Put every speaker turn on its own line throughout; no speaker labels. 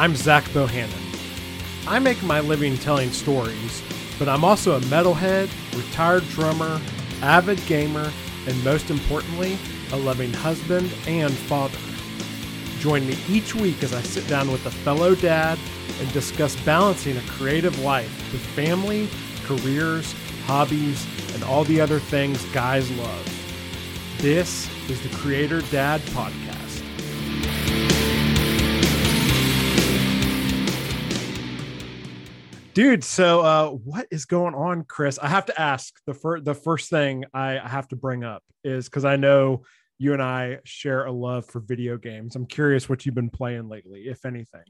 I'm Zach Bohannon. I make my living telling stories, but I'm also a metalhead, retired drummer, avid gamer, and most importantly, a loving husband and father. Join me each week as I sit down with a fellow dad and discuss balancing a creative life with family, careers, hobbies, and all the other things guys love. This is the Creator Dad Podcast. Dude, so uh, what is going on, Chris? I have to ask the first the first thing I have to bring up is because I know you and I share a love for video games. I'm curious what you've been playing lately, if anything.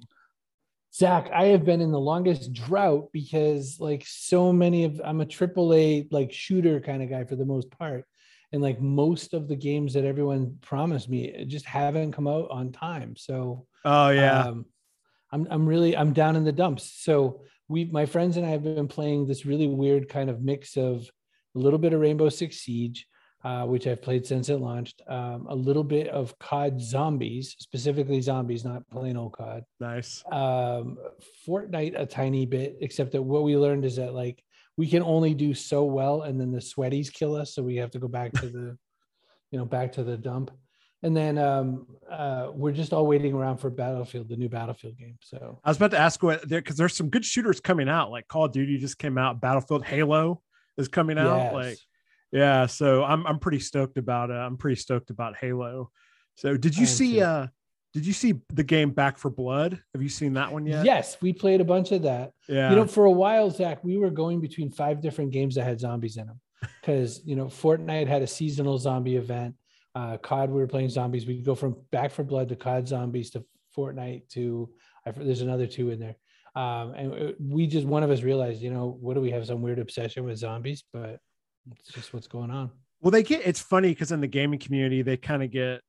Zach, I have been in the longest drought because like so many of I'm a triple A like shooter kind of guy for the most part. And like most of the games that everyone promised me just haven't come out on time. So
oh yeah. Um,
I'm I'm really I'm down in the dumps. So we my friends and I have been playing this really weird kind of mix of a little bit of Rainbow Six Siege, uh, which I've played since it launched, um, a little bit of COD Zombies, specifically zombies, not plain old COD.
Nice.
Um, Fortnite a tiny bit, except that what we learned is that like we can only do so well, and then the sweaties kill us, so we have to go back to the, you know, back to the dump and then um, uh, we're just all waiting around for Battlefield, the new Battlefield game. So
I was about to ask what there because there's some good shooters coming out, like Call of Duty just came out, Battlefield, Halo is coming out. Yes. Like, yeah, so I'm I'm pretty stoked about it. I'm pretty stoked about Halo. So did you see too. uh did you see the game Back 4 Blood? Have you seen that one yet?
Yes, we played a bunch of that. Yeah. You know, for a while, Zach, we were going between five different games that had zombies in them. Because you know, Fortnite had a seasonal zombie event uh, COD, we were playing zombies. We'd go from Back 4 Blood to COD Zombies to Fortnite to I, there's another two in there. Um, and we just one of us realized, you know, what do we have some weird obsession with zombies? But it's just what's going on.
Well, they get it's funny because in the gaming community, they kind of get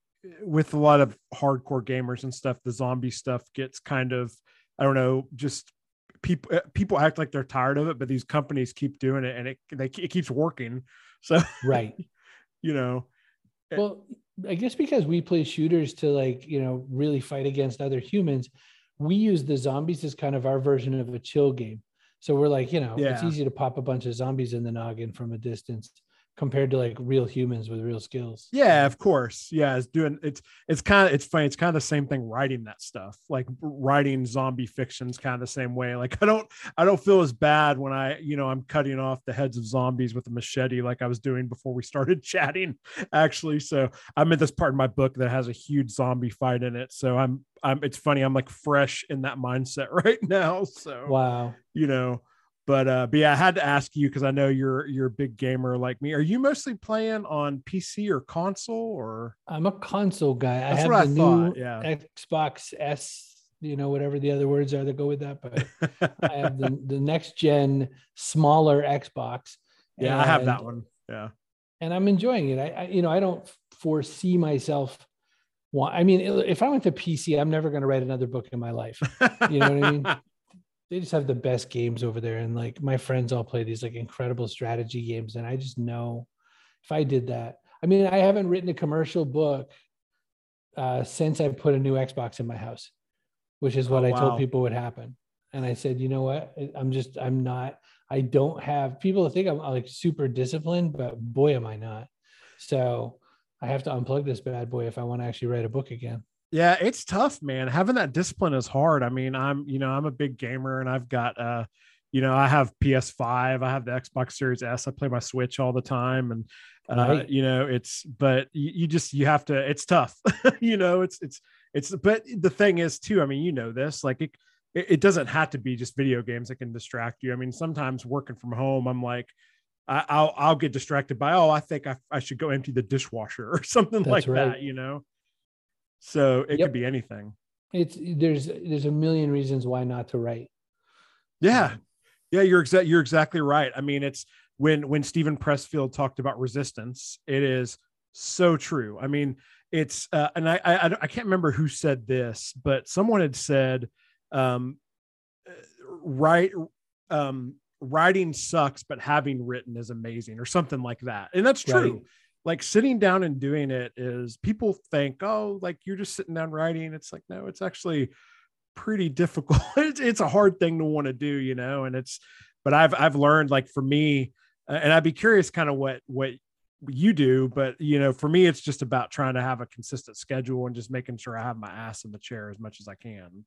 with a lot of hardcore gamers and stuff. The zombie stuff gets kind of I don't know, just people people act like they're tired of it, but these companies keep doing it, and it they it keeps working. So
right,
you know,
well, I guess because we play shooters to like, you know, really fight against other humans, we use the zombies as kind of our version of a chill game. So we're like, you know, yeah. it's easy to pop a bunch of zombies in the noggin from a distance compared to like real humans with real skills.
Yeah, of course. Yeah, it's doing it's it's kind of it's funny. It's kind of the same thing writing that stuff. Like writing zombie fiction's kind of the same way. Like I don't I don't feel as bad when I, you know, I'm cutting off the heads of zombies with a machete like I was doing before we started chatting actually. So I'm in this part of my book that has a huge zombie fight in it. So I'm I'm it's funny. I'm like fresh in that mindset right now. So
wow.
You know, but uh but yeah i had to ask you because i know you're you're a big gamer like me. Are you mostly playing on pc or console or?
I'm a console guy. That's i have the I new thought, yeah. xbox s you know whatever the other words are that go with that but i have the, the next gen smaller xbox.
Yeah and, i have that one. Yeah.
and i'm enjoying it. I, I you know i don't foresee myself I mean, if I went to PC, I'm never going to write another book in my life. You know what I mean? they just have the best games over there. And like my friends all play these like incredible strategy games and i just know if i did that. I mean i haven't written a commercial book uh, since i put a new xbox in my house which is what oh, i wow. told people would happen. And i said you know what? I'm just i'm not i don't have people think i'm like super disciplined but boy am i not. So i have to unplug this bad boy if i want to actually write a book again
yeah, it's tough, man. Having that discipline is hard. I mean, I'm, you know, I'm a big gamer and I've got uh, you know, I have PS5, I have the Xbox Series S, I play my Switch all the time. And uh, right. you know, it's but you, you just you have to, it's tough. you know, it's it's it's but the thing is too, I mean, you know this, like it it doesn't have to be just video games that can distract you. I mean, sometimes working from home, I'm like, I, will I'll get distracted by oh, I think I, I should go empty the dishwasher or something That's like right. that, you know. So it yep. could be anything.
It's there's there's a million reasons why not to write.
Yeah. Yeah, you're exactly you're exactly right. I mean, it's when when Steven Pressfield talked about resistance, it is so true. I mean, it's uh, and I, I I can't remember who said this, but someone had said, um, write um, writing sucks, but having written is amazing, or something like that, and that's true. Right like sitting down and doing it is people think oh like you're just sitting down writing it's like no it's actually pretty difficult. it's, it's a hard thing to want to do, you know, and it's, but I've, I've learned like for me, and I'd be curious kind of what, what you do, but you know, for me, it's just about trying to have a consistent schedule and just making sure I have my ass in the chair as much as I can.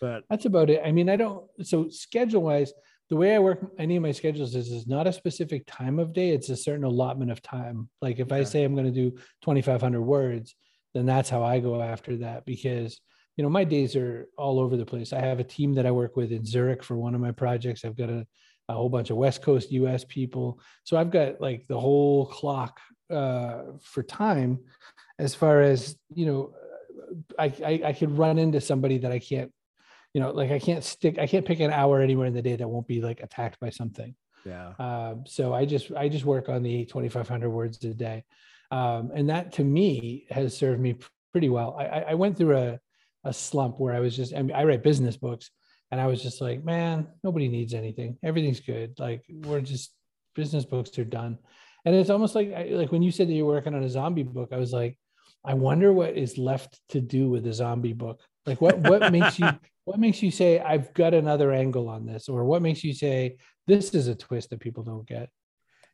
But
that's about it. I mean, I don't, so schedule wise, the way I work any of my schedules is is not a specific time of day. It's a certain allotment of time. Like if okay. I say I'm going to do 2,500 words, then that's how I go after that because you know my days are all over the place. I have a team that I work with in Zurich for one of my projects. I've got a, a whole bunch of West Coast US people, so I've got like the whole clock uh, for time. As far as you know, I, I I could run into somebody that I can't you know, like I can't stick, I can't pick an hour anywhere in the day that won't be like attacked by something.
Yeah.
Um, so I just, I just work on the 2,500 words a day. Um, and that to me has served me pretty well. I, I went through a, a slump where I was just, I mean, I write business books and I was just like, man, nobody needs anything. Everything's good. Like we're just, business books are done. And it's almost like, like when you said that you're working on a zombie book, I was like, I wonder what is left to do with a zombie book. Like what, what makes you, what makes you say i've got another angle on this or what makes you say this is a twist that people don't get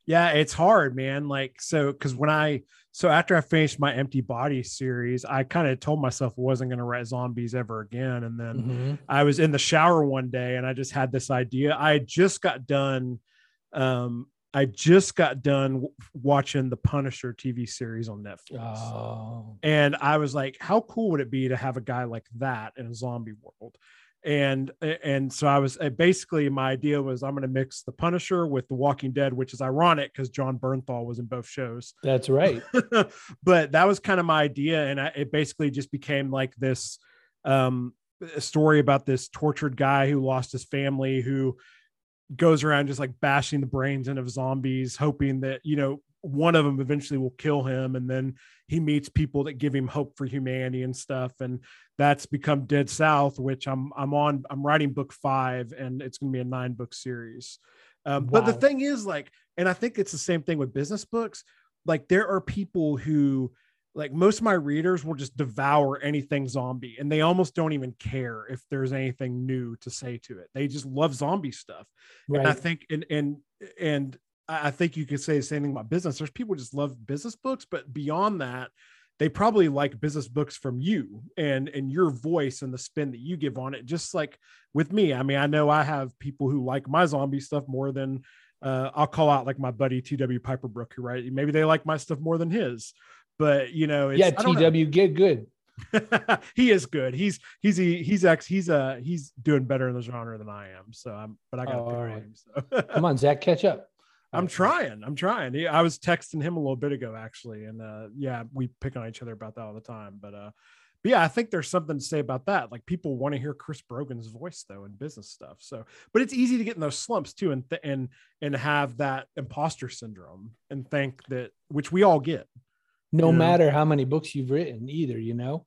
yeah it's hard man. Like so because when i so after i finished my empty body series i kind of told myself i wasn't going to write zombies ever again. And then mm-hmm. i was in the shower one day and i just had this idea. I just got done um I just got done watching the Punisher TV series on Netflix. Oh. And I was like, how cool would it be to have a guy like that in a zombie world? And and so I was basically my idea was I'm going to mix the Punisher with the Walking Dead, which is ironic because Jon Bernthal was in both shows.
That's right.
but that was kind of my idea, and I, it basically just became like this um, story about this tortured guy who lost his family, who goes around just like bashing the brains in of zombies, hoping that, you know, one of them eventually will kill him. And then he meets people that give him hope for humanity and stuff. And that's become Dead South, which I'm I'm on, I'm writing book five and it's gonna be a nine book series. Um, wow. But the thing is, like, and I think it's the same thing with business books. Like, there are people who like most of my readers will just devour anything zombie and they almost don't even care if there's anything new to say to it they just love zombie stuff right. and i think and and and i think you could say the same thing about business there's people just love business books but beyond that they probably like business books from you and and your voice and the spin that you give on it just like with me i mean i know i have people who like my zombie stuff more than uh, I'll call out like my buddy TW Piperbrook, who, right? Maybe they like my stuff more than his, but you know,
yeah, TW get good.
he is good. He's he's he's ex he's uh he's doing better in the genre than I am. So I'm but I got oh, right. Him,
so. Come on, Zach, catch up.
I'm trying. I'm trying. He, I was texting him a little bit ago actually, and uh yeah, we pick on each other about that all the time. But uh but yeah, I think there's something to say about that. Like people want to hear Chris Brogan's voice though in business stuff. So, but it's easy to get in those slumps too, and th- and and have that imposter syndrome and think that which we all get
no matter how many books you've written either you know?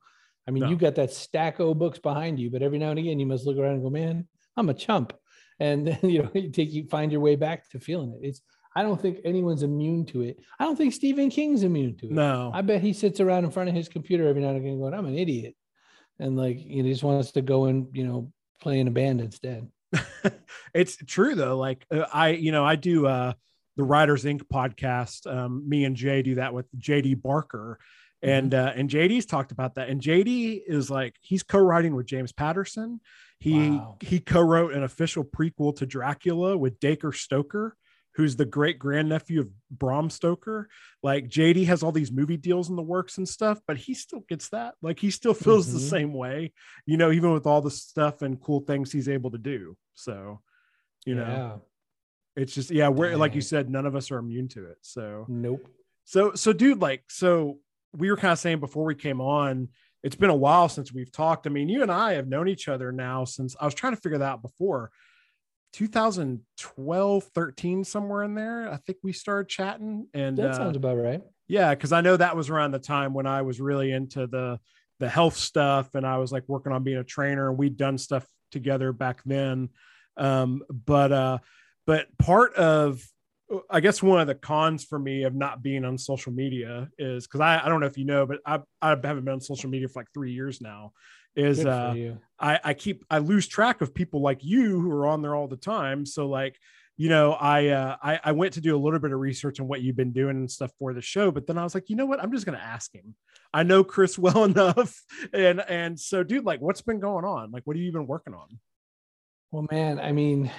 I mean no. you got that stack of books behind you but every now and again you must look around and go man i'm a chump. And then you know you take you find your way back to feeling it. It's i don't think anyone's immune to it. I don't think stephen king's immune to it.
No.
I bet he sits around in front of his computer every now and again going i'm an idiot. And like you know, he just wants to go and you know play in a band instead.
It's true though. Like uh, i you know i do uh the Writers Ink podcast. Um, me and Jay do that with JD Barker. And mm-hmm. uh, and JD's talked about that. And JD is like he's co-writing with James Patterson. He wow. he co-wrote an official prequel to Dracula with Dacre Stoker, who's the great grandnephew of Bram Stoker. Like JD has all these movie deals in the works and stuff, but he still gets that. Like he still feels mm-hmm. the same way, you know, even with all the stuff and cool things he's able to do. So, you yeah. know, it's just yeah, we're Dang. like you said, none of us are immune to it. So
nope.
So so dude, like so we were kind of saying before we came on, it's been a while since we've talked. I mean, you and I have known each other now since I was trying to figure that out before 2012, 13, somewhere in there. I think we started chatting. And
that sounds uh, about right.
Yeah, because I know that was around the time when I was really into the the health stuff and I was like working on being a trainer and we'd done stuff together back then. Um, but uh but part of I guess one of the cons for me of not being on social media is because I, I don't know if you know, but I, I haven't been on social media for like three years now. Is uh, I, I keep I lose track of people like you who are on there all the time. So like, you know, I, uh, I I went to do a little bit of research on what you've been doing and stuff for the show, but then I was like, you know what? I'm just gonna ask him. I know Chris well enough, and and so, dude, like, what's been going on? Like, what have you been working on?
Well, man, I mean,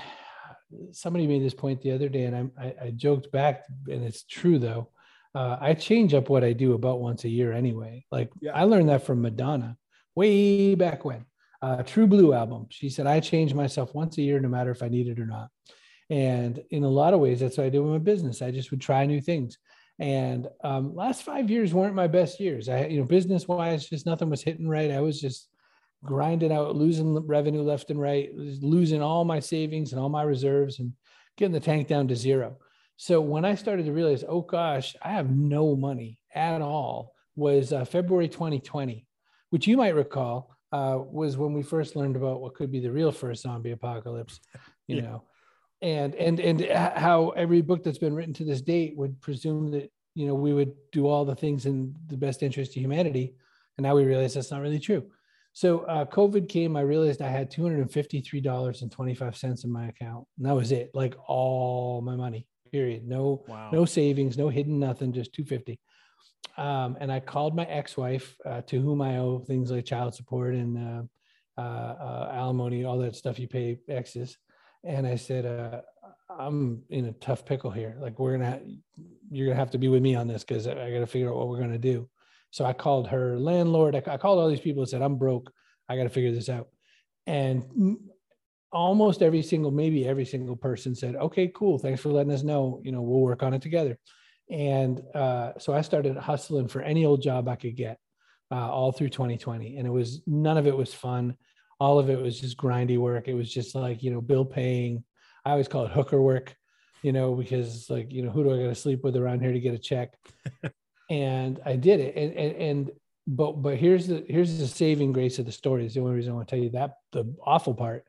somebody made this point the other day, and I, I, I joked back, and it's true though. Uh, I change up what I do about once a year anyway. Like yeah. I learned that from Madonna way back when. Uh, True Blue album. She said I change myself once a year, no matter if I need it or not. And in a lot of ways, that's what I do with my business. I just would try new things. And um, last five years weren't my best years. I, you know, business wise, just nothing was hitting right. I was just grinding out, losing revenue left and right, losing all my savings and all my reserves and getting the tank down to zero. So when I started to realize, oh gosh, I have no money at all, was uh, February 2020, which you might recall uh, was when we first learned about what could be the real first zombie apocalypse, you yeah. know, and and and how every book that's been written to this date would presume that you know we would do all the things in the best interest of humanity, and now we realize that's not really true. So uh, COVID came. I realized I had two hundred and fifty-three dollars and twenty-five cents in my account, and that was it. Like all my money. Period. No, wow. no savings, no hidden nothing. Just two fifty. Um, and I called my ex-wife, uh, to whom I owe things like child support and uh, uh, uh alimony, all that stuff you pay exes. And I said, uh, "I'm in a tough pickle here. Like we're gonna, ha- you're gonna have to be with me on this because I got to figure out what we're gonna do." So I called her landlord. I, I called all these people and said, I'm broke. I got to figure this out. And almost every single, maybe every single person said, okay, cool. Thanks for letting us know. You know, we'll work on it together. And uh, so I started hustling for any old job I could get uh, all through 2020. And it was none of it was fun. All of it was just grindy work. It was just like, you know, bill paying. I always call it hooker work, you know, because like, you know, who do I got to sleep with around here to get a check? and I did it. And, and, and but but here's the here's the saving grace of the story. Is the only reason I want to tell you that the awful part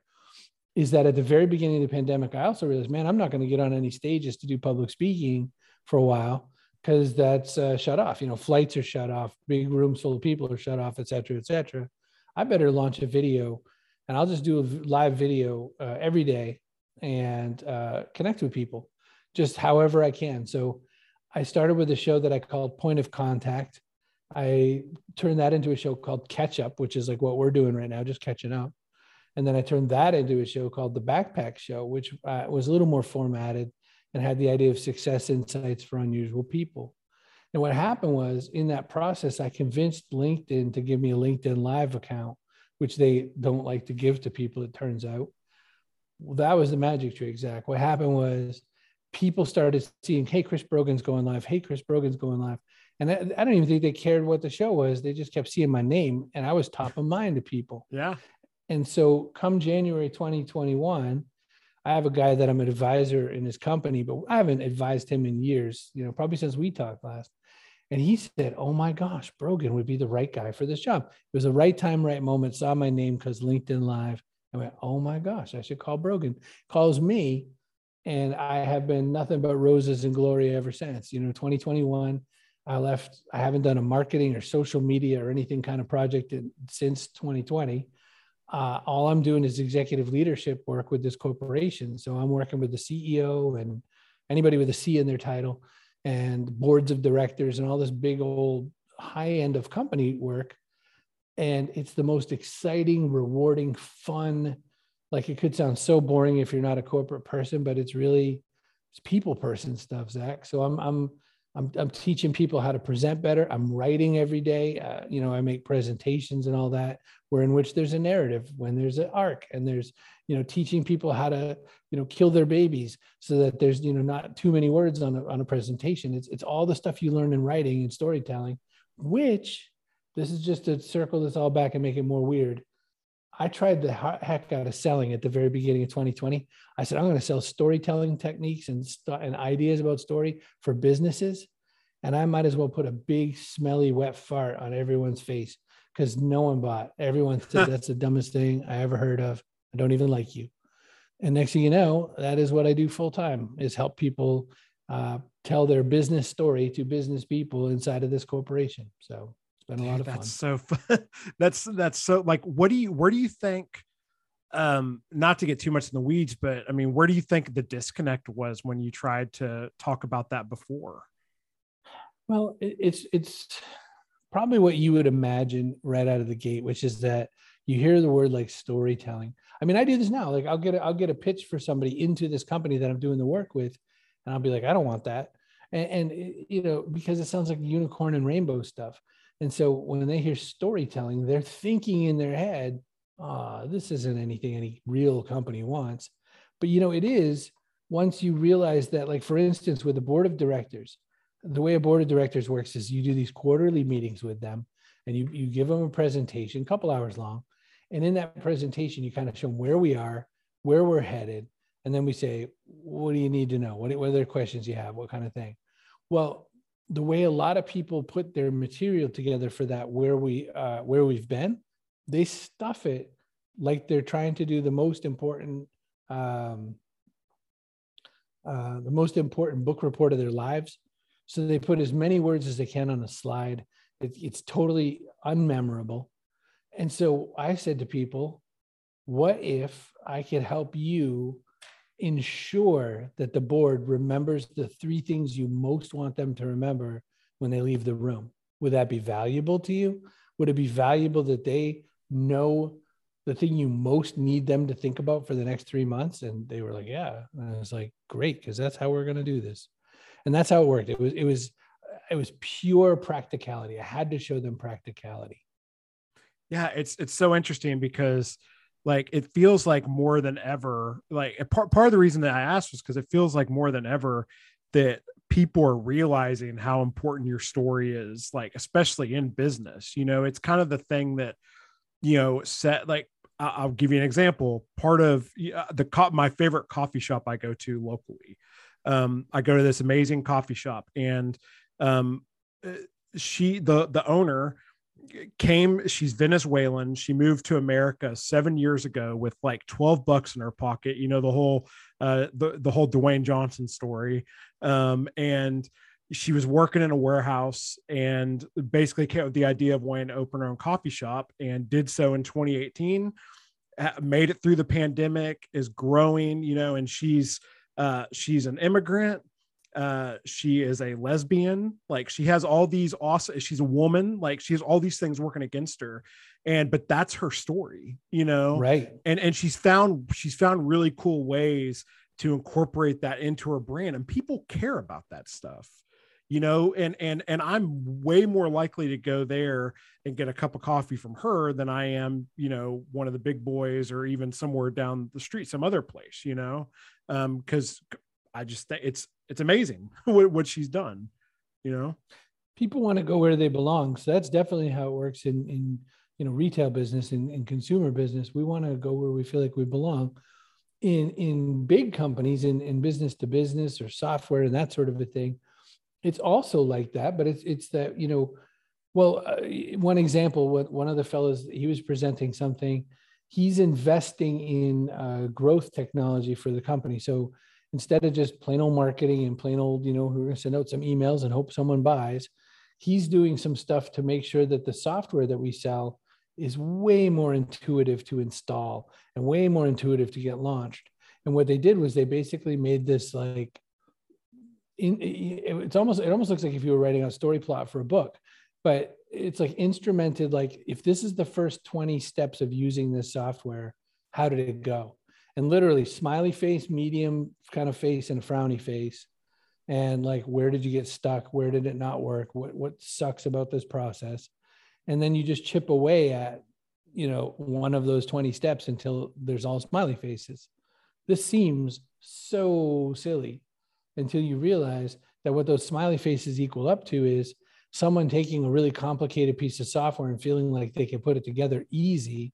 is that at the very beginning of the pandemic, I also realized, man, I'm not going to get on any stages to do public speaking for a while because that's uh, shut off. You know, flights are shut off, big rooms full of people are shut off, et cetera, et cetera. I better launch a video, and I'll just do a live video uh, every day and uh, connect with people, just however I can. So I started with a show that I called Point of Contact. I turned that into a show called Catch Up, which is like what we're doing right now, just catching up. And then I turned that into a show called The Backpack Show, which uh, was a little more formatted and had the idea of success insights for unusual people. And what happened was in that process, I convinced LinkedIn to give me a LinkedIn Live account, which they don't like to give to people, it turns out. Well, that was the magic trick, Zach. What happened was people started seeing, hey, Chris Brogan's going live. Hey, Chris Brogan's going live. And I, I, don't even think they cared what the show was. They just kept seeing my name and I was top of mind to people.
Yeah.
And so come January 2021, I have a guy that I'm an advisor in his company, but I haven't advised him in years, you know, probably since we talked last. And he said, Oh my gosh, Brogan would be the right guy for this job. It was the right time, right moment, saw my name because LinkedIn Live. I went, Oh my gosh, I should call Brogan. Calls me and I have been nothing but roses and glory ever since. You know, 2021, I left. I haven't done a marketing or social media or anything kind of project in, since 2020. Uh, all I'm doing is executive leadership work with this corporation. So I'm working with the CEO and anybody with a C in their title, and boards of directors and all this big old high end of company work. And it's the most exciting, rewarding, fun like it could sound so boring if you're not a corporate person, but it's really it's people person stuff, Zach. So I'm I'm I'm, I'm teaching people how to present better. I'm writing every day. Uh, you know, I make presentations and all that, where in which there's a narrative, when there's an arc, and there's you know teaching people how to you know kill their babies, so that there's you know not too many words on a, on a presentation. It's it's all the stuff you learn in writing and storytelling, which this is just to circle this all back and make it more weird. I tried the heck out of selling at the very beginning of 2020. I said, I'm going to sell storytelling techniques and, st- and ideas about story for businesses. And I might as well put a big, smelly, wet fart on everyone's face because no one bought. Everyone said that's the dumbest thing I ever heard of. I don't even like you. And next thing you know, that is what I do full time is help people uh, tell their business story to business people inside of this corporation. So it's been a lot of
that's
fun.
so fun. that's that's so like what do you where do you think um not to get too much in the weeds but i mean where do you think the disconnect was when you tried to talk about that before
well it's it's probably what you would imagine right out of the gate which is that you hear the word like storytelling i mean i do this now like i'll get a, i'll get a pitch for somebody into this company that i'm doing the work with and i'll be like i don't want that and, and you know because it sounds like unicorn and rainbow stuff and so when they hear storytelling they're thinking in their head ah, this isn't anything any real company wants. But you know, it is once you realize that, like for instance, with the board of directors, the way a board of directors works is you do these quarterly meetings with them and you, you give them a presentation, a couple hours long. And in that presentation, you kind of show them where we are, where we're headed. And then we say, what do you need to know? What, what other questions you have? What kind of thing? Well, the way a lot of people put their material together for that, where we uh, where we've been, they stuff it like they're trying to do the most important um, uh, the most important book report of their lives. So they put as many words as they can on a slide. It, it's totally unmemorable. And so i said to people what if i could help you ensure that the board remembers the three things you most want them to remember when they leave the room would that be valuable to you would it be valuable that they know the thing you most need them to think about for the next three months? And they were like, yeah. And I was like, great, because that's how we're going to do this. And that's how it worked. It was, it was, it was pure practicality. I had to show them practicality.
Yeah, it's it's so interesting because like it feels like more than ever like part, part of the reason that i asked was because it feels like more than ever that people are realizing how important your story is like especially in business you know it's kind of the thing that you know, set like I'll give you an example. Part of the co- my favorite coffee shop I go to locally. Um, I go to this amazing coffee shop, and um, uh, she the the owner came she's venezuelan. She moved to america seven years ago with like 12 bucks in her pocket. You know the whole uh the, the whole dwayne johnson story. Um and she was working in a warehouse and basically came with the idea of wanting to open her own coffee shop and did so in 2018 made it through the pandemic is growing you know and she's uh she's an immigrant uh she is a lesbian. Like she has all these awesome she's a woman. Like she has all these things working against her. And but that's her story you know?
Right.
And and she's found she's found really cool ways to incorporate that into her brand. And people care about that stuff you know? And and and i'm way more likely to go there and get a cup of coffee from her than i am you know one of the big boys or even somewhere down the street some other place you know? Um because i just think it's it's amazing what, what she's done you know?
People want to go where they belong so that's definitely how it works in in you know retail business and, in consumer business. We want to go where we feel like we belong. In in big companies in in business to business or software and that sort of a thing it's also like that, but it's it's that you know, well, uh, one example, what one of the fellows he was presenting something, he's investing in uh, growth technology for the company. So instead of just plain old marketing and plain old, you know, we're going to send out some emails and hope someone buys, he's doing some stuff to make sure that the software that we sell is way more intuitive to install and way more intuitive to get launched. And what they did was they basically made this like in, it's almost it almost looks like if you were writing a story plot for a book but it's like instrumented like if this is the first 20 steps of using this software how did it go and literally smiley face medium kind of face and frowny face. And like where did you get stuck? Where did it not work? What what sucks about this process? And then you just chip away at you know one of those 20 steps until there's all smiley faces. This seems so silly until you realize that what those smiley faces equal up to is someone taking a really complicated piece of software and feeling like they can put it together easy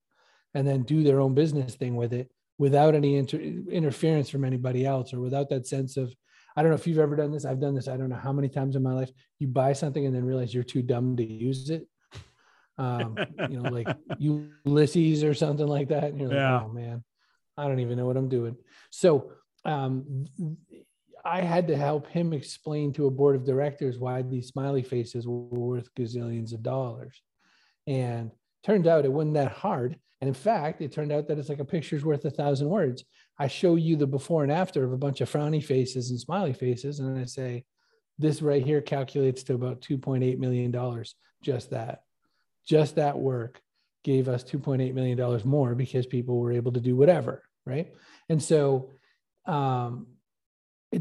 and then do their own business thing with it without any inter- interference from anybody else or without that sense of i don't know if you've ever done this i've done this i don't know how many times in my life you buy something and then realize you're too dumb to use it um, you know like ulysses or something like that and you're like yeah. oh man i don't even know what i'm doing so um, I had to help him explain to a board of directors why these smiley faces were worth gazillions of dollars. And turned out it wasn't that hard. And in fact, it turned out that it's like a picture's worth a thousand words. I show you the before and after of a bunch of frowny faces and smiley faces, and I say, this right here calculates to about $2.8 million. Just that. Just that work gave us $2.8 million more because people were able to do whatever. Right. And so um,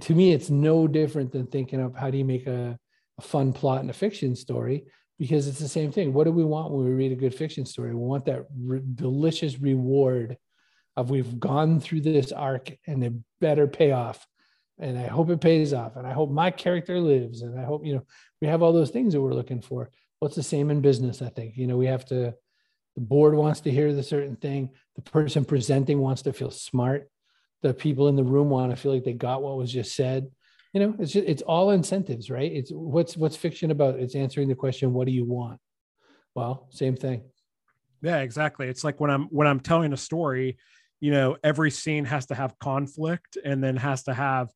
to me, it's no different than thinking of how do you make a, a fun plot in a fiction story because it's the same thing. What do we want when we read a good fiction story? We want that re- delicious reward of we've gone through this arc and it better pay off. And I hope it pays off. And I hope my character lives. And I hope, you know, we have all those things that we're looking for. What's the same in business, I think. You know, we have to, the board wants to hear the certain thing. The person presenting wants to feel smart. The people in the room want to feel like they got what was just said you know it's just, it's all incentives right? It's what's what's fiction about it's answering the question what do you want? Well same thing.
Yeah exactly. It's like when i'm when i'm telling a story you know every scene has to have conflict and then has to have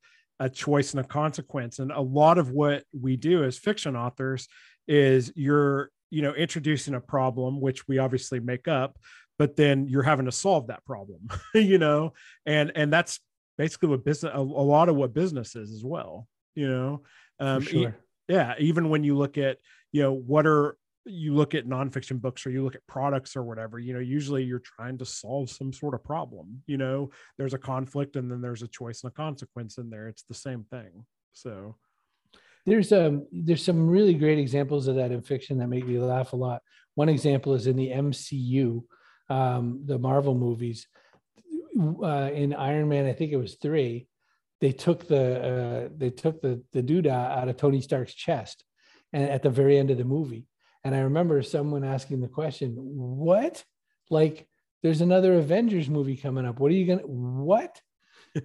a choice and a consequence. And a lot of what we do as fiction authors is you're you know introducing a problem which we obviously make up but then you're having to solve that problem you know? And and that's basically what business a, a lot of what business is as well you know? Um sure. e- yeah even when you look at you know what are you look at nonfiction books or you look at products or whatever you know usually you're trying to solve some sort of problem you know? There's a conflict and then there's a choice and a consequence in there. It's the same thing so.
There's um there's some really great examples of that in fiction that make me laugh a lot. One example is in the mcu um, the marvel movies uh, in Iron Man, I think it was three, they took the uh, they took the the doodah out of Tony Stark's chest, and at the very end of the movie. And I remember someone asking the question, "What? Like, there's another Avengers movie coming up. What are you gonna? What?"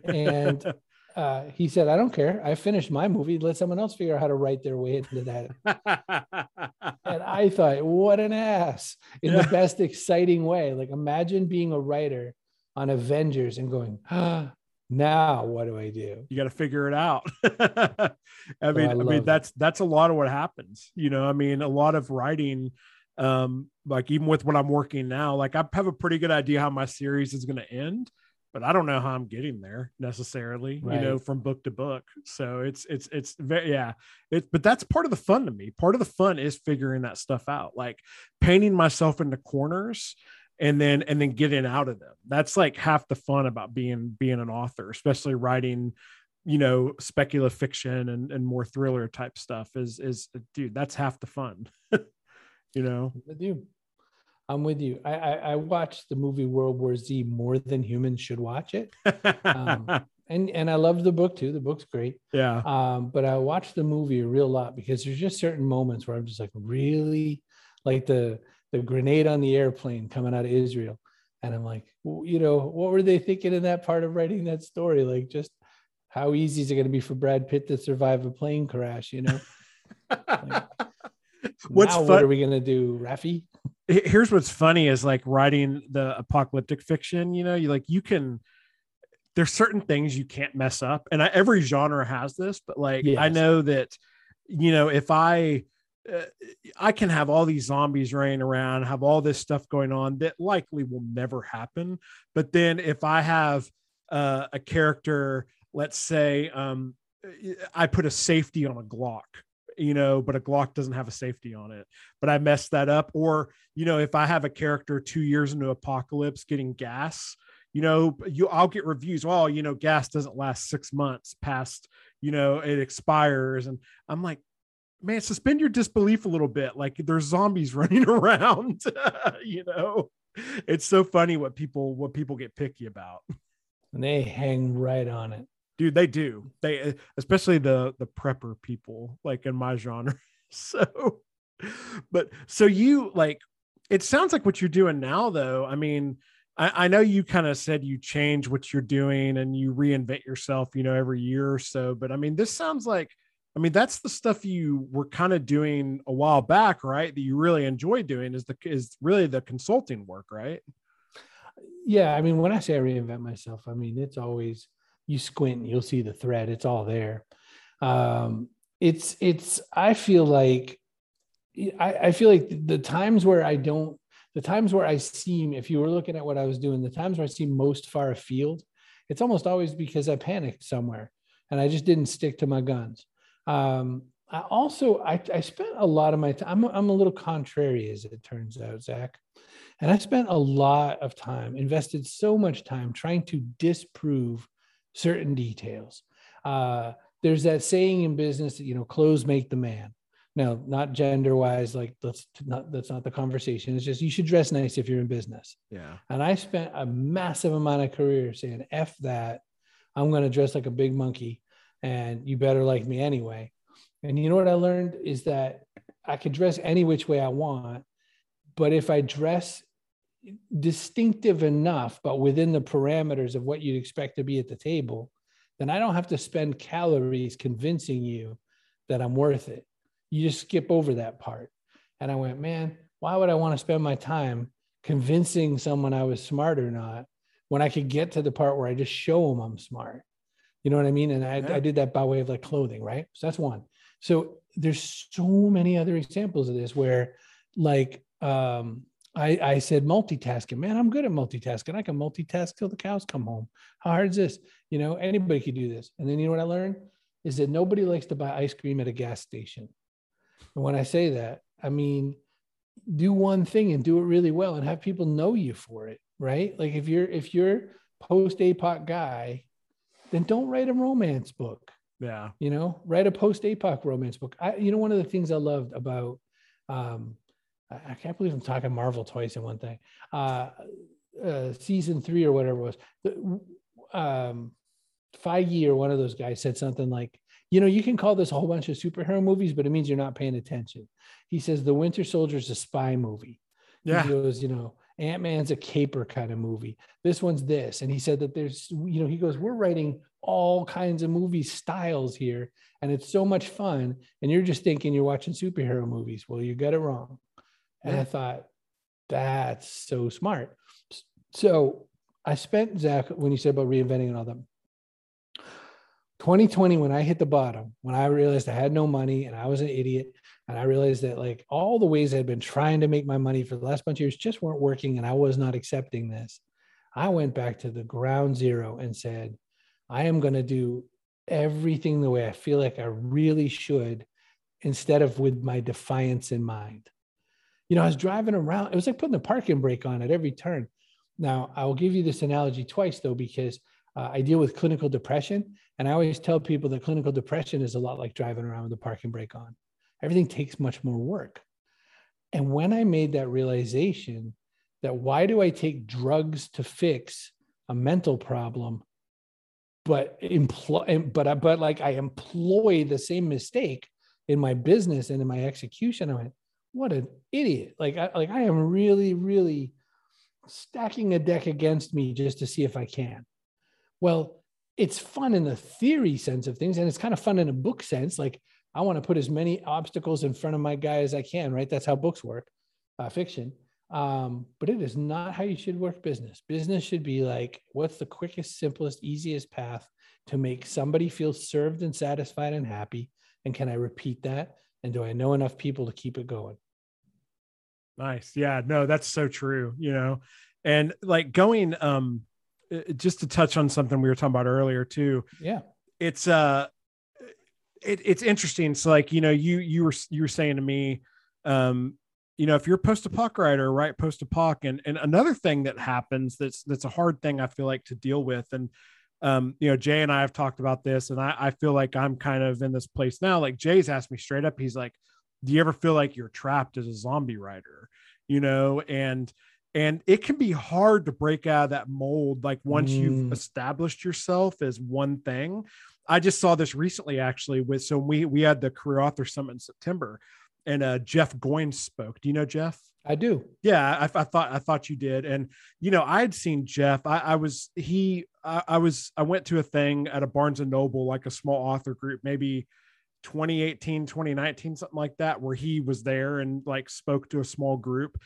And uh, he said, "I don't care. I finished my movie. Let someone else figure out how to write their way into that." and I thought, "What an ass!" In yeah. the best exciting way. Like, imagine being a writer on Avengers and going, ah, now what do I do?
You got to figure it out. I mean, oh, I, I, mean that's that's a lot of what happens. You know, I mean, a lot of writing, um, like even with what I'm working now, like I have a pretty good idea how my series is going to end, but I don't know how I'm getting there necessarily. Right. You know, from book to book. So it's it's it's very yeah. It's but that's part of the fun to me. Part of the fun is figuring that stuff out, like painting myself into corners and then and then getting out of them. That's like half the fun about being being an author especially writing you know speculative fiction and, and more thriller type stuff is is dude that's half the fun you know?
With you. I'm with you. I, I, I watched the movie world war z more than humans should watch it. Um, and and i love the book too. The book's great.
Yeah.
Um, but i watched the movie a real lot because there's just certain moments where i'm just like really like the the grenade on the airplane coming out of Israel. And I'm like, you know, what were they thinking in that part of writing that story? Like, just how easy is it going to be for Brad Pitt to survive a plane crash? You know, like, what's fun- what are we going to do, Rafi?
Here's what's funny is like writing the apocalyptic fiction. You know, you like you can. There's certain things you can't mess up, and I, every genre has this. But like, yes. I know that, you know, if I uh, I can have all these zombies running around, have all this stuff going on that likely will never happen. But then if I have uh, a character, let's say um, I put a safety on a Glock, you know, but a Glock doesn't have a safety on it, but I messed that up. Or, you know, if I have a character two years into apocalypse getting gas, you know, you I'll get reviews. Well, you know, gas doesn't last six months past, you know, it expires. And I'm like, man, suspend your disbelief a little bit. Like there's zombies running around, you know. It's so funny what people what people get picky about.
And they hang right on it.
Dude, they do. They eh, especially the the prepper people like in my genre. So but so you like it sounds like what you're doing now though. I mean, I, I know you kind of said you change what you're doing and you reinvent yourself, you know, every year or so, but I mean, this sounds like I mean, that's the stuff you were kind of doing a while back, right? That you really enjoy doing is the is really the consulting work, right?
Yeah, I mean, when I say I reinvent myself, I mean it's always you squint, you'll see the thread. It's all there. Um, it's it's. I feel like I, I feel like the times where I don't, the times where I seem, if you were looking at what I was doing, the times where I seem most far afield, it's almost always because I panicked somewhere and I just didn't stick to my guns. Um, I also I, I spent a lot of my time. I'm, I'm a little contrary, as it turns out, Zach. And I spent a lot of time, invested so much time trying to disprove certain details. Uh, there's that saying in business that you know clothes make the man. Now, not gender wise, like that's not that's not the conversation. It's just you should dress nice if you're in business.
Yeah.
And I spent a massive amount of career saying, "F that, I'm going to dress like a big monkey, and you better like me anyway." And you know what I learned is that I could dress any which way I want, but if I dress distinctive enough, but within the parameters of what you'd expect to be at the table, then I don't have to spend calories convincing you that I'm worth it. You just skip over that part. And I went, man, why would I want to spend my time convincing someone I was smart or not when I could get to the part where I just show them I'm smart? You know what I mean? And I, yeah. I did that by way of like clothing, right? So that's one. So there's so many other examples of this where like um I, I said multitasking, man, I'm good at multitasking. I can multitask till the cows come home. How hard is this? You know, anybody could do this. And then you know what I learned is that nobody likes to buy ice cream at a gas station. And when I say that, I mean, do one thing and do it really well and have people know you for it, right? Like if you're, if you're post APOC guy, then don't write a romance book.
Yeah.
You know, write a post APOC romance book. I, you know, one of the things I loved about, um, I can't believe I'm talking Marvel twice in one thing. Uh, uh, season three or whatever it was, um, Feige or one of those guys said something like, you know, you can call this a whole bunch of superhero movies, but it means you're not paying attention. He says the Winter Soldier is a spy movie.
Yeah.
He goes, you know, Ant Man's a caper kind of movie. This one's this. And he said that there's, you know, he goes, we're writing all kinds of movie styles here, and it's so much fun. And you're just thinking you're watching superhero movies. Well, you got it wrong. And yeah. I thought, that's so smart. So I spent, Zach, when you said about reinventing and all that, 2020, when I hit the bottom, when I realized I had no money and I was an idiot, and I realized that like all the ways I had been trying to make my money for the last bunch of years just weren't working, and I was not accepting this. I went back to the ground zero and said, I am going to do everything the way I feel like I really should instead of with my defiance in mind. You know, I was driving around, it was like putting the parking brake on at every turn. Now, I will give you this analogy twice though, because uh, I deal with clinical depression. And I always tell people that clinical depression is a lot like driving around with the parking brake on. Everything takes much more work. And when I made that realization that why do I take drugs to fix a mental problem but employ but but like I employ the same mistake in my business and in my execution. I went, what an idiot! Like I like I am really really stacking a deck against me just to see if I can. Well, it's fun in the theory sense of things, and it's kind of fun in a book sense. Like I want to put as many obstacles in front of my guy as I can. Right? That's how books work, uh, fiction. Um, but it is not how you should work business. Business should be like, what's the quickest, simplest, easiest path to make somebody feel served and satisfied and happy? And can I repeat that? And do I know enough people to keep it going?
Nice. Yeah, no, that's so true, you know. And like going um uh, just to touch on something we were talking about earlier too.
Yeah.
It's uh it, it's interesting. It's like, you know, you you were you were saying to me um you know, if you're post-apoc writer, right, post-apoc, and and another thing that happens that's that's a hard thing I feel like to deal with, and um, you know, Jay and I have talked about this, and I, I feel like I'm kind of in this place now. Like Jay's asked me straight up, he's like, "Do you ever feel like you're trapped as a zombie writer?" You know, and and it can be hard to break out of that mold. Like once mm. you've established yourself as one thing. I just saw this recently, actually, with so we we had the career author summit in September and uh, Jeff Goins spoke. Do you know Jeff?
I do.
Yeah, I, I, thought I thought you did, and you know I had seen Jeff. I, I was he. I, I, was I went to a thing at a Barnes and Noble, like a small author group, maybe 2018, 2019, something like that, where he was there and like spoke to a small group,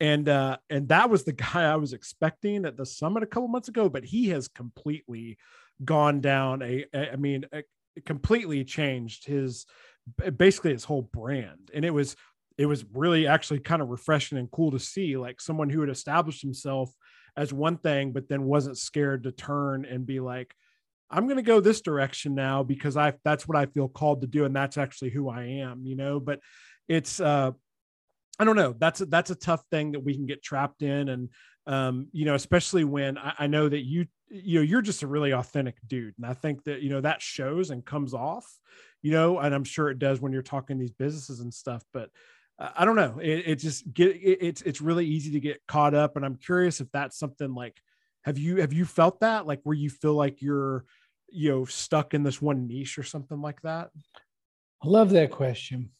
and uh, and that was the guy I was expecting at the summit a couple months ago, but he has completely gone down a, a I mean, a, completely changed his basically his whole brand. And it was it was really actually kind of refreshing and cool to see like someone who had established himself as one thing, but then wasn't scared to turn and be like, I'm going to go this direction now because I that's what I feel called to do and that's actually who I am, you know, but it's uh I don't know. That's a, that's a tough thing that we can get trapped in and um you know, especially when I, I know that you you know you're just a really authentic dude and I think that you know that shows and comes off, you know, and I'm sure it does when you're talking these businesses and stuff, but I don't know. It, it just get it, it's it's really easy to get caught up, and I'm curious if that's something like have you have you felt that like where you feel like you're you know stuck in this one niche or something like that?
I love that question.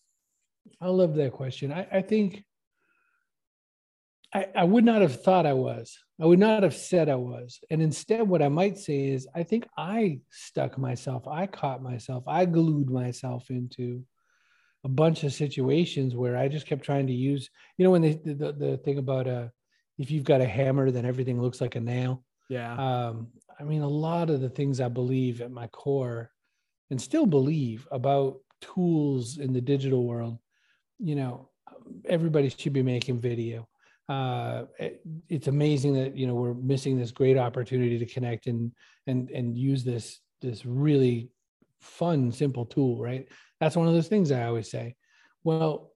I love that question. I, I think I, I would not have thought I was. I would not have said I was. And instead, what I might say is, I think I stuck myself, I caught myself, I glued myself into a bunch of situations where I just kept trying to use, you know, when they, the, the thing about uh, if you've got a hammer, then everything looks like a nail.
Yeah.
Um, I mean, a lot of the things I believe at my core and still believe about tools in the digital world, you know, everybody should be making video. Uh, it, it's amazing that, you know, we're missing this great opportunity to connect and, and, and use this, this really fun, simple tool, right? That's one of those things I always say. Well,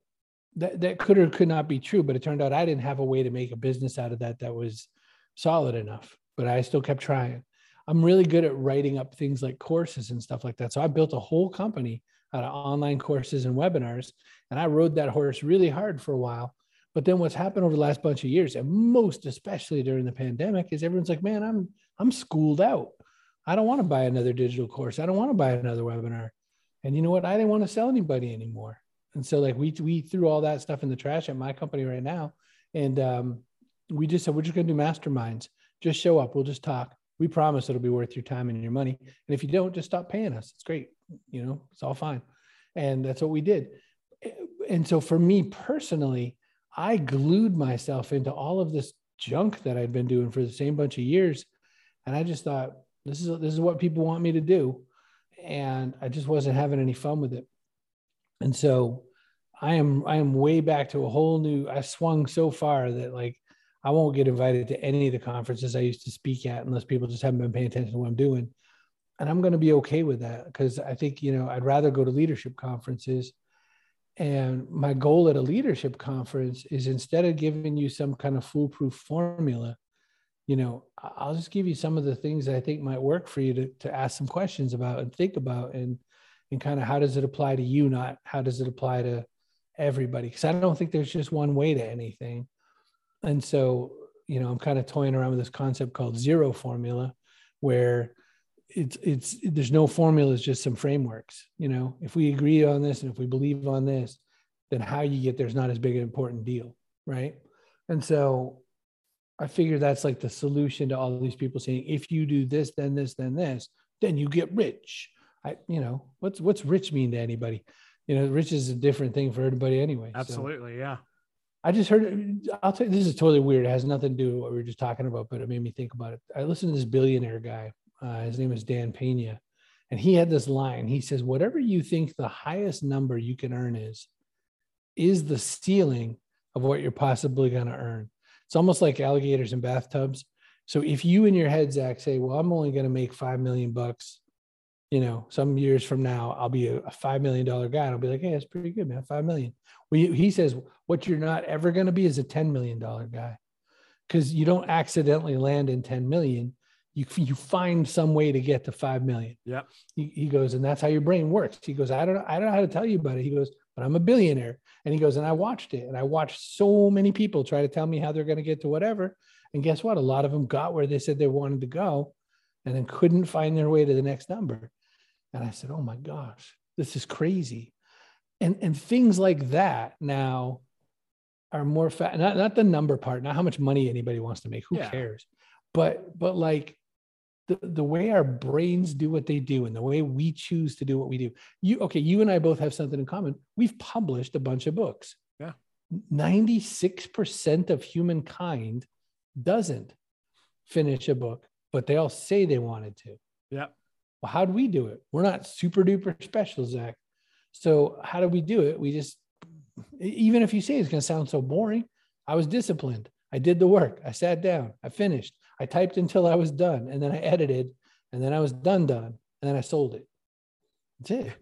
that, that could or could not be true, but it turned out I didn't have a way to make a business out of that that was solid enough, but I still kept trying. I'm really good at writing up things like courses and stuff like that. So I built a whole company out of online courses and webinars, and I rode that horse really hard for a while. But then what's happened over the last bunch of years, and most especially during the pandemic, is everyone's like, man, I'm I'm schooled out. I don't want to buy another digital course. I don't want to buy another webinar. And you know what? I didn't want to sell anybody anymore. And so like we we threw all that stuff in the trash at my company right now. And um, we just said we're just gonna do masterminds. Just show up. We'll just talk. We promise it'll be worth your time and your money. And if you don't, just stop paying us. It's great. You know, it's all fine. And that's what we did. And so for me personally, I glued myself into all of this junk that I'd been doing for the same bunch of years. And I just thought, this is this is what people want me to do and I just wasn't having any fun with it. And so I am I am way back to a whole new I swung so far that like I won't get invited to any of the conferences I used to speak at unless people just haven't been paying attention to what I'm doing. And I'm going to be okay with that because I think, you know, I'd rather go to leadership conferences. And my goal at a leadership conference is instead of giving you some kind of foolproof formula, you know, I'll just give you some of the things that I think might work for you to, to ask some questions about and think about and and kind of how does it apply to you, not how does it apply to everybody? Because I don't think there's just one way to anything. And so, you know, I'm kind of toying around with this concept called zero formula, where it's it's there's no formula, it's just some frameworks. You know, if we agree on this and if we believe on this, then how you get there's not as big an important deal, right? And so I figure that's like the solution to all these people saying, if you do this, then this, then this, then you get rich. I, you know, what's what's rich mean to anybody? You know, rich is a different thing for everybody anyway.
Absolutely, so, yeah.
I just heard. I'll tell you, this is totally weird. It has nothing to do with what we were just talking about, but it made me think about it. I listened to this billionaire guy. Uh, his name is Dan Pena, and he had this line. He says, "Whatever you think the highest number you can earn is, is the ceiling of what you're possibly going to earn." It's almost like alligators in bathtubs. So if you in your head, Zach, say, well, I'm only going to make 5 million bucks, you know, some years from now, I'll be a, a $5 million guy. And I'll be like, Hey, that's pretty good, man. 5 million. Well, he says, what you're not ever going to be is a $10 million guy because you don't accidentally land in 10 million. You, you find some way to get to 5 million.
Yeah.
He, he goes, and that's how your brain works. He goes, I don't know. I don't know how to tell you about it. He goes, but I'm a billionaire. And he goes, and I watched it and I watched so many people try to tell me how they're going to get to whatever. And guess what? A lot of them got where they said they wanted to go and then couldn't find their way to the next number. And I said, oh my gosh, this is crazy. And, and things like that now are more fat, not, not the number part, not how much money anybody wants to make, who yeah. cares? But, but like the, the way our brains do what they do and the way we choose to do what we do. You okay, you and I both have something in common. We've published a bunch of books.
Yeah.
96% of humankind doesn't finish a book, but they all say they wanted to.
Yeah.
Well, how do we do it? We're not super duper special, Zach. So how do we do it? We just, even if you say it's going to sound so boring, I was disciplined. I did the work. I sat down. I finished. I typed until I was done, and then I edited, and then I was done, done, and then I sold it. That's it.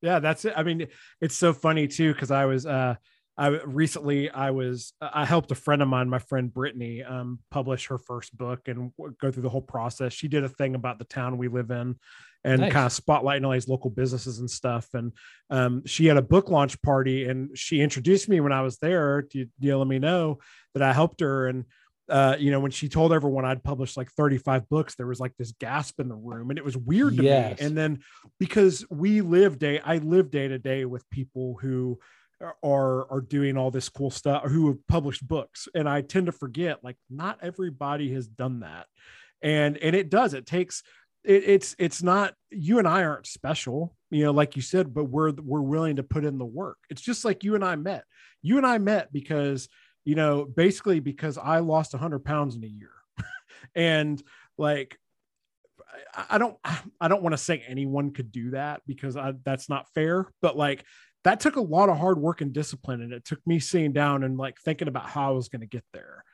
Yeah, that's it. I mean, it's so funny too because I was uh I recently I was I helped a friend of mine, my friend Brittany, um, publish her first book and go through the whole process. She did a thing about the town we live in, and nice. kind of spotlighting all these local businesses and stuff. And um, she had a book launch party, and she introduced me when I was there to, to let me know that I helped her. And uh, you know, when she told everyone I'd published like 35 books, there was like this gasp in the room, and it was weird to yes. me. And then because we live day, I live day to day with people who are are doing all this cool stuff who have published books and i tend to forget like not everybody has done that and and it does it takes it, it's it's not you and i aren't special you know like you said but we're we're willing to put in the work it's just like you and i met you and i met because you know basically because i lost 100 pounds in a year. And like I don't I don't want to say anyone could do that because I, that's not fair but like that took a lot of hard work and discipline and it took me sitting down and like thinking about how i was going to get there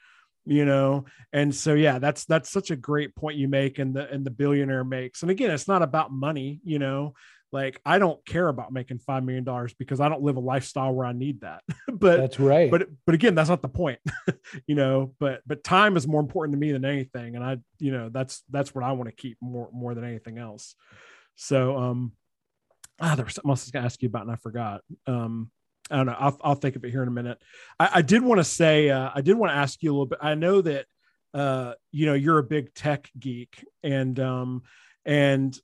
you know? And so yeah that's that's such a great point you make and the and the billionaire makes. And again it's not about money you know like i don't care about making five million dollars because i don't live a lifestyle where i need that but
that's right
but but again that's not the point you know but but time is more important to me than anything and i you know that's that's what i want to keep more more than anything else so um ah, there was something else I was going to ask you about and I forgot. Um, I don't know. I'll, I'll think of it here in a minute. I, I did want to say, uh, I did want to ask you a little bit. I know that, uh, you know, you're a big tech geek and, um, and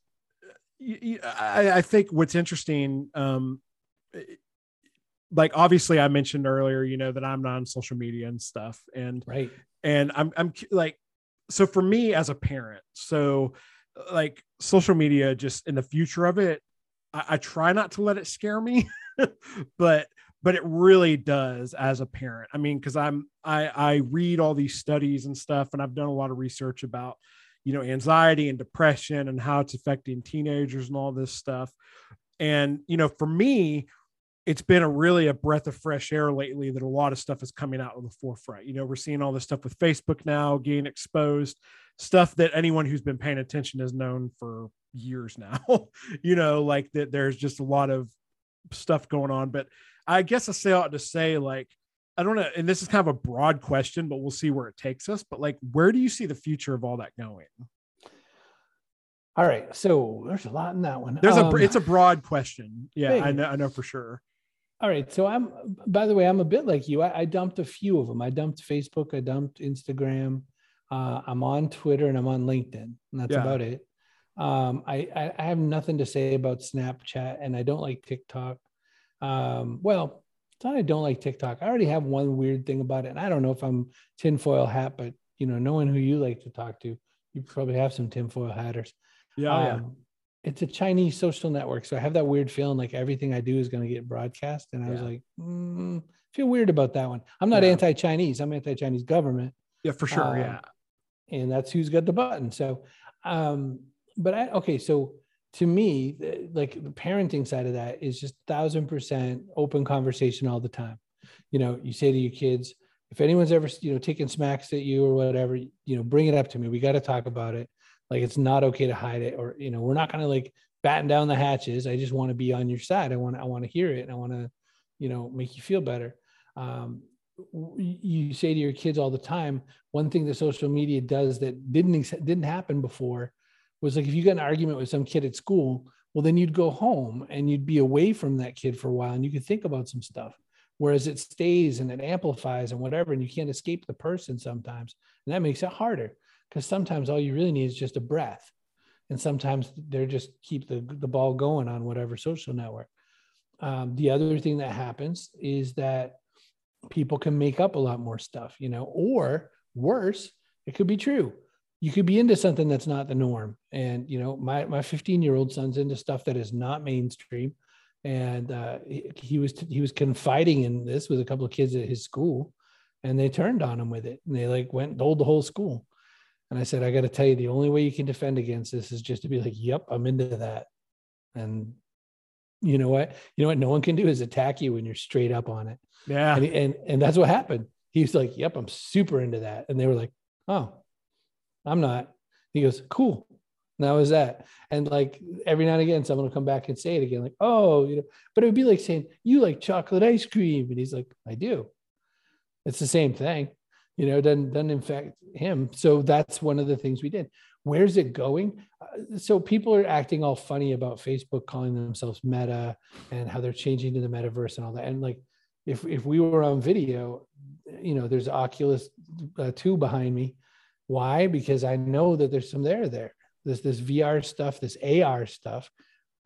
I, I think what's interesting, um, like obviously I mentioned earlier, you know, that I'm not on social media and stuff and,
right.
And I'm, I'm like, so for me as a parent, so like social media, just in the future of it, I, I try not to let it scare me, but but it really does as a parent. I mean, because I'm I I read all these studies and stuff, and I've done a lot of research about you know anxiety and depression and how it's affecting teenagers and all this stuff. And you know, for me, it's been a really a breath of fresh air lately that a lot of stuff is coming out of the forefront. You know, we're seeing all this stuff with Facebook now getting exposed, stuff that anyone who's been paying attention has known for years now. you know, like that there's just a lot of stuff going on. But I guess I say ought to say, like, I don't know, and this is kind of a broad question, but we'll see where it takes us. But like, where do you see the future of all that going?
All right, so there's a lot in that one.
There's um, a it's a broad question. Yeah, big. I know I know for sure.
All right, so I'm by the way, I'm a bit like you. I, I dumped a few of them. I dumped Facebook, I dumped Instagram, uh, I'm on Twitter, and I'm on LinkedIn, and that's yeah. about it. Um, I, I have nothing to say about Snapchat, and I don't like TikTok. Um, well, not I don't like TikTok. I already have one weird thing about it, and I don't know if I'm tinfoil hat, but you know, knowing who you like to talk to, you probably have some tinfoil hatters.
Yeah, um, yeah.
It's a Chinese social network, so I have that weird feeling like everything I do is going to get broadcast, and I yeah. was like, mm, feel weird about that one. I'm not yeah. anti-Chinese. I'm anti-Chinese government.
Yeah, for sure. Um, yeah,
and that's who's got the button. So, um, but I, okay, so to me, like the parenting side of that is just thousand percent open conversation all the time. You know, you say to your kids, if anyone's ever, you know, taking smacks at you or whatever, you know, bring it up to me. We got to talk about it. Like it's not okay to hide it, or you know, we're not to like batten down the hatches. I just want to be on your side. I want, I want to hear it, and I want to, you know, make you feel better. Um, you say to your kids all the time. One thing that social media does that didn't didn't happen before was like if you got an argument with some kid at school, well, then you'd go home and you'd be away from that kid for a while and you could think about some stuff. Whereas it stays and it amplifies and whatever, and you can't escape the person sometimes. And that makes it harder because sometimes all you really need is just a breath. And sometimes they're just keep the, the ball going on whatever social network. Um, the other thing that happens is that people can make up a lot more stuff, you know, or worse, it could be true you could be into something that's not the norm. And you know, my my 15 year old son's into stuff that is not mainstream, and uh, he, he was he was confiding in this with a couple of kids at his school, and they turned on him with it, and they like went and told the whole school. And I said, I got to tell you, the only way you can defend against this is just to be like, yep, I'm into that. And you know what? You know what no one can do is attack you when you're straight up on it.
Yeah.
And, and, and that's what happened. He's like, yep, I'm super into that. And they were like, oh, I'm not. He goes, cool. And that was that. And like every now and again, someone will come back and say it again, like, oh, you know, but it would be like saying, you like chocolate ice cream. And he's like, I do. It's the same thing you know, doesn't doesn't infect him. So that's one of the things we did. Where's it going? Uh, so people are acting all funny about Facebook calling themselves Meta and how they're changing to the metaverse and all that. And like, if if we were on video, you know, there's Oculus uh, two behind me. Why? Because I know that there's some there there. This this VR stuff, this AR stuff.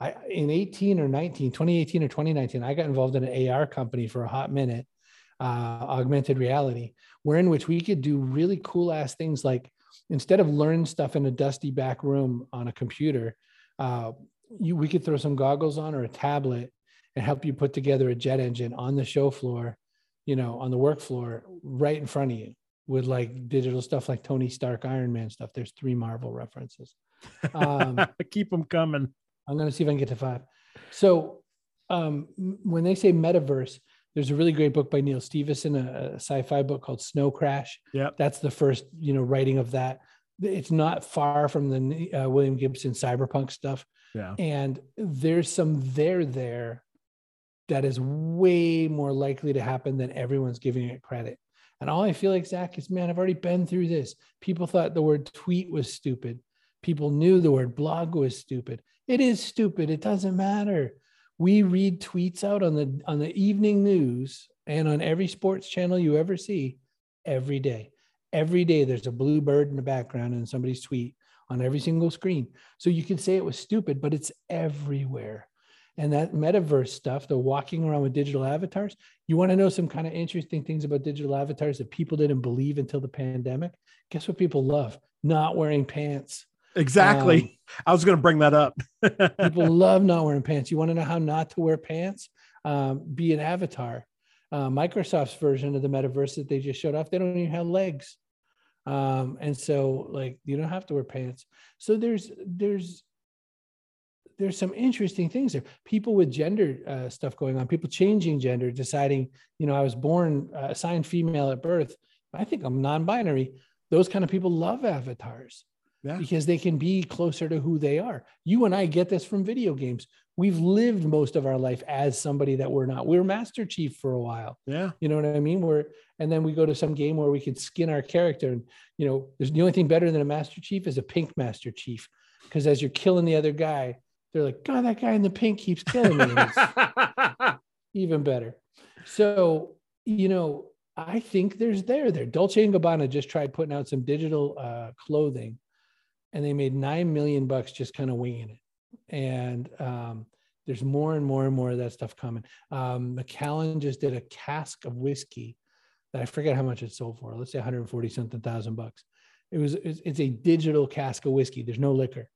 I in 18 or 19, 2018 or 2019, I got involved in an AR company for a hot minute, uh, augmented reality where in which we could do really cool ass things like instead of learn stuff in a dusty back room on a computer, uh, you, we could throw some goggles on or a tablet and help you put together a jet engine on the show floor, you know, on the work floor right in front of you with like digital stuff like Tony Stark, Iron Man stuff. There's three Marvel references.
Um, Keep them coming.
I'm going to see if I can get to five. So um, when they say metaverse, there's a really great book by Neal Stephenson, a, a sci-fi book called Snow Crash.
Yeah,
that's the first you know writing of that. It's not far from the uh, William Gibson cyberpunk stuff.
Yeah,
and there's some there there that is way more likely to happen than everyone's giving it credit. And all I feel like Zach is, man, I've already been through this. People thought the word tweet was stupid. People knew the word blog was stupid. It is stupid. It doesn't matter we read tweets out on the on the evening news and on every sports channel you ever see every day every day there's a blue bird in the background and somebody's tweet on every single screen so you can say it was stupid but it's everywhere and that metaverse stuff the walking around with digital avatars you want to know some kind of interesting things about digital avatars that people didn't believe until the pandemic guess what people love not wearing pants
Exactly. Um, I was going to bring that up.
people love not wearing pants. You want to know how not to wear pants? Um, be an avatar. Uh, Microsoft's version of the metaverse that they just showed off, they don't even have legs. Um, and so like you don't have to wear pants. So there's there's there's some interesting things there. People with gender uh, stuff going on, people changing gender, deciding, you know, I was born uh, assigned female at birth. I think I'm non-binary. Those kind of people love avatars yeah. because they can be closer to who they are. You and I get this from video games. We've lived most of our life as somebody that we're not. We are Master Chief for a while.
Yeah.
You know what I mean? We're and then we go to some game where we can skin our character. And you know, there's the only thing better than a Master Chief is a pink Master Chief. Because as you're killing the other guy, they're like, God, that guy in the pink keeps killing me. even better. So, you know, I think there's there there. Dolce and Gabbana just tried putting out some digital uh, clothing and they made nine million bucks just kind of winging it. And um, there's more and more and more of that stuff coming. Um, Macallan just did a cask of whiskey that I forget how much it sold for. Let's say 140 something thousand bucks. It was it's, it's a digital cask of whiskey. There's no liquor,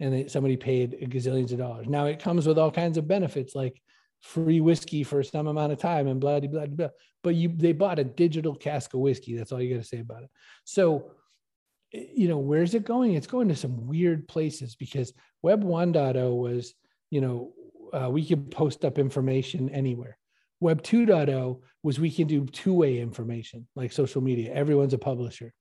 and they, somebody paid gazillions of dollars. Now it comes with all kinds of benefits like free whiskey for some amount of time and blah blah blah. blah. But you they bought a digital cask of whiskey. That's all you got to say about it. So you know, where's it going? It's going to some weird places because Web 1.0 was, you know, uh, we could post up information anywhere. Web 2.0 was we can do two way information like social media. Everyone's a publisher.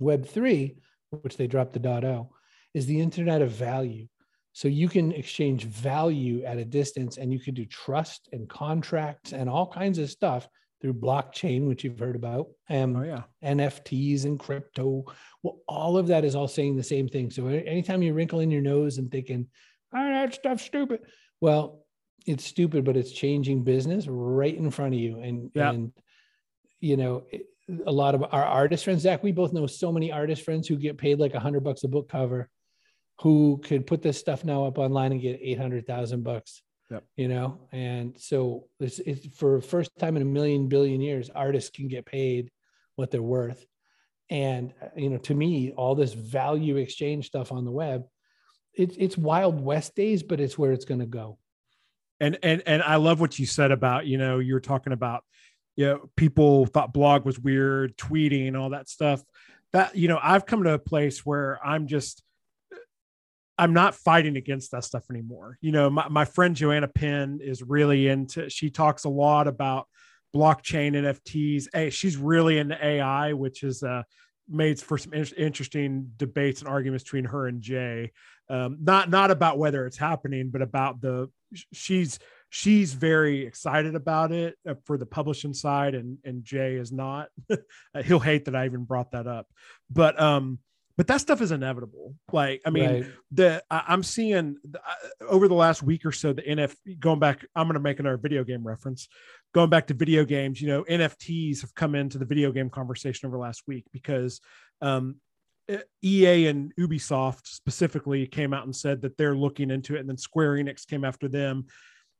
Web 3, which they dropped the .0, is the internet of value. So you can exchange value at a distance and you can do trust and contracts and all kinds of stuff through blockchain, which you've heard about,
and oh, yeah.
NFTs and crypto. Well, all of that is all saying the same thing. So anytime you wrinkle in your nose and thinking, oh, that stuff's stupid. Well, it's stupid, but it's changing business right in front of you. And,
yeah.
and you know, a lot of our artist friends, Zach, we both know so many artist friends who get paid like a hundred bucks a book cover who could put this stuff now up online and get 800,000 bucks
Yep.
You know, and so this is for first time in a million billion years, artists can get paid what they're worth. And you know, to me, all this value exchange stuff on the web, it's it's wild west days, but it's where it's going to go.
And and and I love what you said about you know you're talking about you know people thought blog was weird, tweeting all that stuff that you know I've come to a place where I'm just I'm not fighting against that stuff anymore. You know, my, my friend Joanna Penn is really into, she talks a lot about blockchain NFTs. Hey, she's really into AI, which is uh, made for some in- interesting debates and arguments between her and Jay. Um, not not about whether it's happening, but about the she's she's very excited about it uh, for the publishing side, and and Jay is not. He'll hate that I even brought that up, but um, but that stuff is inevitable. Like, I mean, right. the I, am seeing uh, over the last week or so the NF going back. I'm going to make another video game reference. Going back to video games, you know, NFTs have come into the video game conversation over the last week because um, EA and Ubisoft specifically came out and said that they're looking into it, and then Square Enix came after them.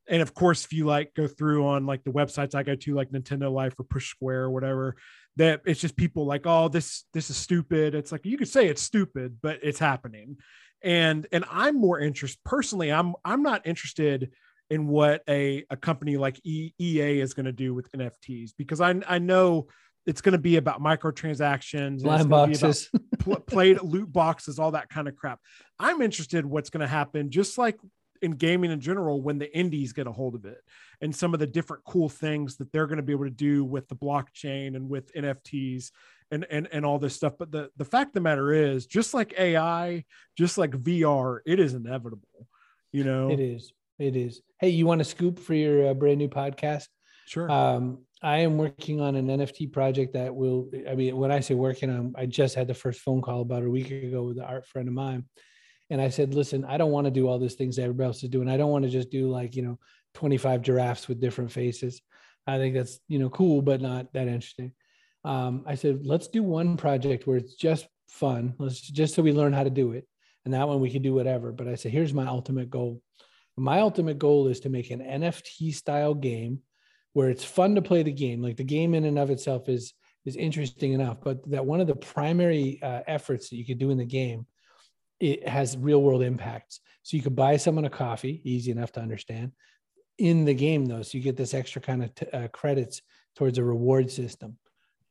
And of course, if you like go through on like the websites I go to, like Nintendo Life or Push Square or whatever, that it's just people like oh this this is stupid. It's like you could say it's stupid but it's happening. And and i'm more interested personally i'm i'm not interested in what a, a company like ea is going to do with nfts because i i know it's going to be about microtransactions
blind boxes.
pl- played loot boxes all that kind of crap. I'm interested what's going to happen just like in gaming in general when the indies get a hold of it and some of the different cool things that they're going to be able to do with the blockchain and with NFTs and and and all this stuff. But the the fact of the matter is, just like AI, just like VR, it is inevitable. You know,
it is. It is. Hey, you want a scoop for your uh, brand new podcast?
Sure.
Um, I am working on an NFT project that will. I mean, when I say working on, I just had the first phone call about a week ago with an art friend of mine and I said, listen, I don't want to do all these things that everybody else is doing. I don't want to just do like, you know, 25 giraffes with different faces. I think that's, you know, cool, but not that interesting. Um, I said, let's do one project where it's just fun. Let's just so we learn how to do it. And that one we can do whatever. But I said, here's my ultimate goal. My ultimate goal is to make an NFT style game where it's fun to play the game. Like the game in and of itself is is interesting enough, but that one of the primary uh, efforts that you could do in the game it has real world impacts. So you could buy someone a coffee, easy enough to understand. In the game, though, so you get this extra kind of t- uh, credits towards a reward system,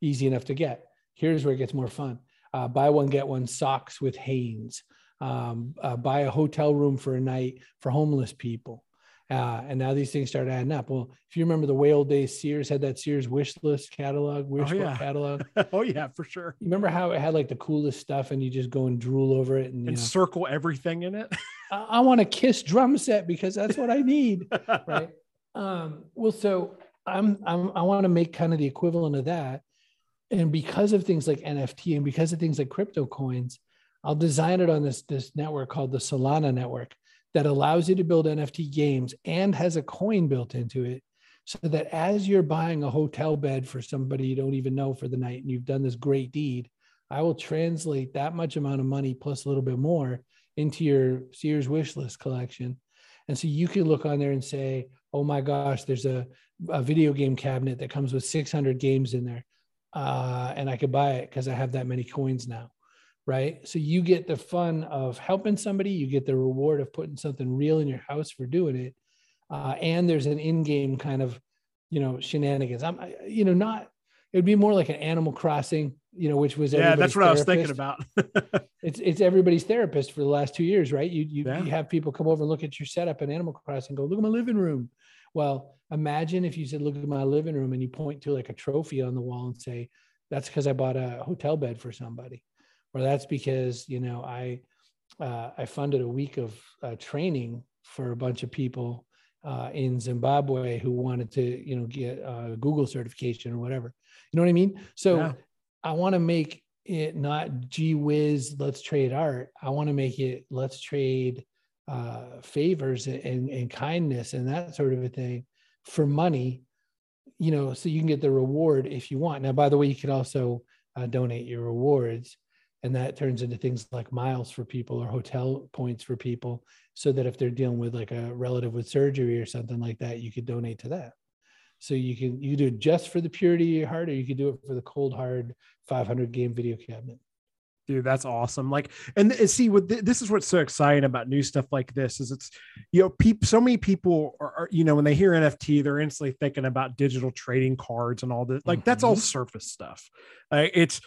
easy enough to get. Here's where it gets more fun: uh, buy one get one socks with Hanes. Um, uh, buy a hotel room for a night for homeless people. Uh, and now these things start adding up. Well, if you remember the way old days, Sears had that Sears wish list catalog, wish oh, yeah. catalog.
oh yeah, for sure.
You remember how it had like the coolest stuff, and you just go and drool over it and,
and know, circle everything in it.
I, I want a Kiss drum set because that's what I need, right? Um, well, so I'm, I'm I want to make kind of the equivalent of that, and because of things like NFT and because of things like crypto coins, I'll design it on this this network called the Solana network that allows you to build NFT games and has a coin built into it. So that as you're buying a hotel bed for somebody you don't even know for the night and you've done this great deed, I will translate that much amount of money plus a little bit more into your Sears wish list collection. And so you can look on there and say, oh my gosh, there's a, a video game cabinet that comes with 600 games in there. Uh, and I could buy it because I have that many coins now right? So you get the fun of helping somebody, you get the reward of putting something real in your house for doing it, uh, and there's an in-game kind of, you know, shenanigans. I'm, you know, not. It'd be more like an Animal Crossing, you know, which was
yeah, that's what therapist. I was thinking about.
it's it's everybody's therapist for the last two years, right? You you, yeah. you have people come over and look at your setup in Animal Crossing, go look at my living room. Well, imagine if you said, look at my living room, and you point to like a trophy on the wall and say, that's because I bought a hotel bed for somebody or that's because you know I uh, I funded a week of uh, training for a bunch of people uh, in Zimbabwe who wanted to you know get a Google certification or whatever. You know what I mean? So yeah. I want to make it not gee whiz, let's trade art. I want to make it let's trade uh, favors and, and kindness and that sort of a thing for money you know so you can get the reward if you want now by the way you can also uh, donate your rewards and that turns into things like miles for people or hotel points for people so that if they're dealing with like a relative with surgery or something like that you could donate to that so you can you do it just for the purity of your heart or you could do it for the cold hard 500 game video cabinet
dude that's awesome like and, and see what th- this is what's so exciting about new stuff like this is it's you know people so many people are, are, you know when they hear nft they're instantly thinking about digital trading cards and all this like mm-hmm. that's all mm-hmm. surface stuff uh, it's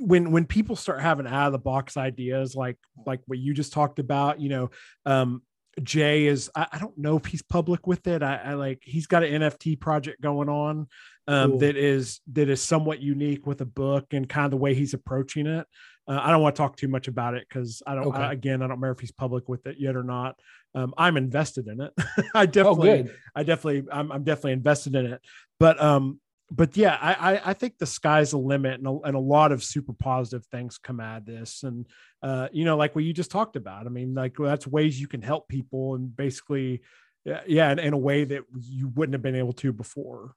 when when people start having out of the box ideas like like what you just talked about you know um jay is I, I don't know if he's public with it. I, I, like he's got an nft project going on um cool. that is that is somewhat unique with a book and kind of the way he's approaching it. Uh, i don't want to talk too much about it because i don't okay. I, again i don't remember if he's public with it yet or not. Um i'm invested in it. I oh, definitely oh, i definitely I'm, I'm definitely invested in it. But um but yeah, I, I think the sky's the limit, and a, and a lot of super positive things come out of this. And uh, you know, like what you just talked about. I mean, like that's ways you can help people, and basically, yeah, in, in a way that you wouldn't have been able to before.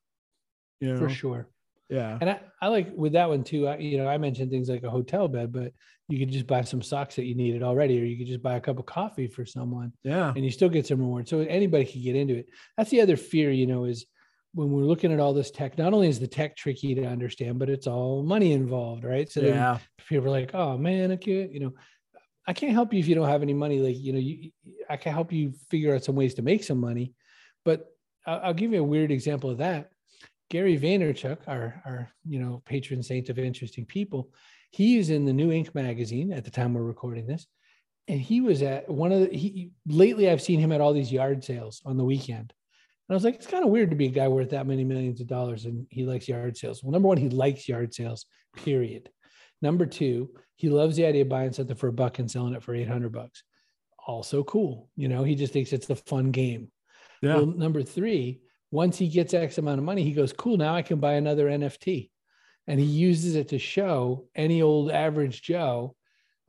You know? For sure.
Yeah.
And I, I like with that one too. I, you know, I mentioned things like a hotel bed, but you could just buy some socks that you needed already, or you could just buy a cup of coffee for someone.
Yeah.
And you still get some reward. So anybody can get into it. That's the other fear, you know, is when we're looking at all this tech, not only is the tech tricky to understand, but it's all money involved, right? So yeah. people are like, oh man, I can't, you know, I can't help you if you don't have any money. Like, you know, you, I can help you figure out some ways to make some money. But I'll, I'll give you a weird example of that. Gary Vaynerchuk, our, our, you know, patron saint of interesting people, he is in the New Inc. magazine at the time we're recording this. And he was at one of the, he, lately I've seen him at all these yard sales on the weekend I was like, it's kind of weird to be a guy worth that many millions of dollars and he likes yard sales. Well, number one, he likes yard sales, period. Number two, he loves the idea of buying something for a buck and selling it for 800 bucks. Also cool. You know, he just thinks it's a fun game. Yeah. Well, number three, once he gets X amount of money, he goes, cool, now I can buy another NFT. And he uses it to show any old average Joe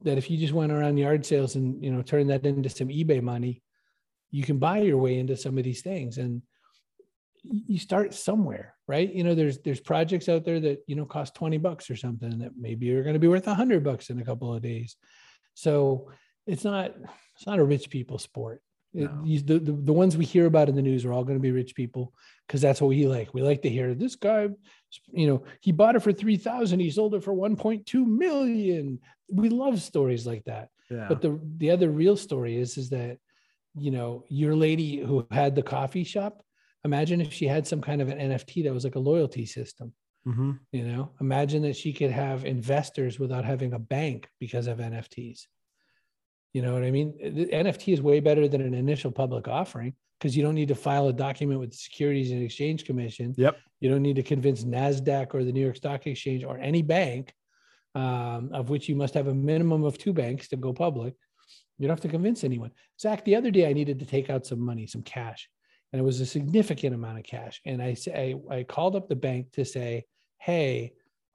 that if you just went around yard sales and, you know, turn that into some eBay money, you can buy your way into some of these things. And you start somewhere right? You know there's there's projects out there that you know cost 20 bucks or something that maybe are going to be worth 100 bucks in a couple of days. So it's not it's not a rich people sport. No. it, the, the, the ones we hear about in the news are all going to be rich people because that's what we like. We like to hear this guy you know he bought it for 3000 he sold it for 1.2 million. We love stories like that. Yeah. but the the other real story is is that you know your lady who had the coffee shop imagine if she had some kind of an nft that was like a loyalty system mm-hmm. you know? Imagine that she could have investors without having a bank because of nfts you know what i mean? The nft is way better than an initial public offering because you don't need to file a document with the securities and exchange commission.
Yep.
You don't need to convince nasdaq or the new york stock exchange or any bank um, of which you must have a minimum of two banks to go public. You don't have to convince anyone. Zach the other day i needed to take out some money some cash and it was a significant amount of cash. And I say I called up the bank to say, "Hey,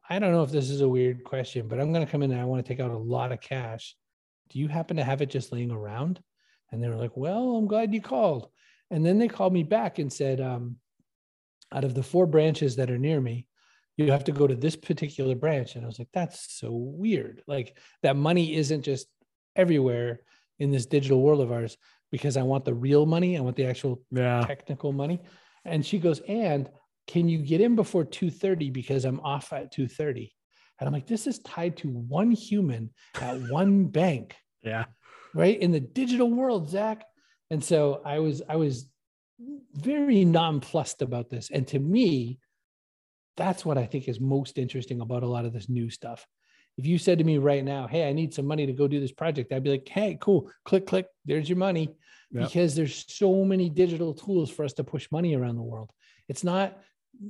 I don't know if this is a weird question, but I'm going to come in and I want to take out a lot of cash. Do you happen to have it just laying around?" And they were like, "Well, I'm glad you called." And then they called me back and said, um, "Out of the four branches that are near me, you have to go to this particular branch." And I was like, "That's so weird. Like that money isn't just everywhere." in this digital world of ours because I want the real money. I want the actual yeah. technical money. And she goes, and can you get in before 2.30 because I'm off at 2.30? And I'm like, this is tied to one human at one bank.
Yeah.
Right. In the digital world, Zach. And so I was, I was very nonplussed about this. And to me, that's what I think is most interesting about a lot of this new stuff if you said to me right now, Hey, I need some money to go do this project, I'd be like, Hey, cool, click, click, there's your money. Yep. Because there's so many digital tools for us to push money around the world. It's not,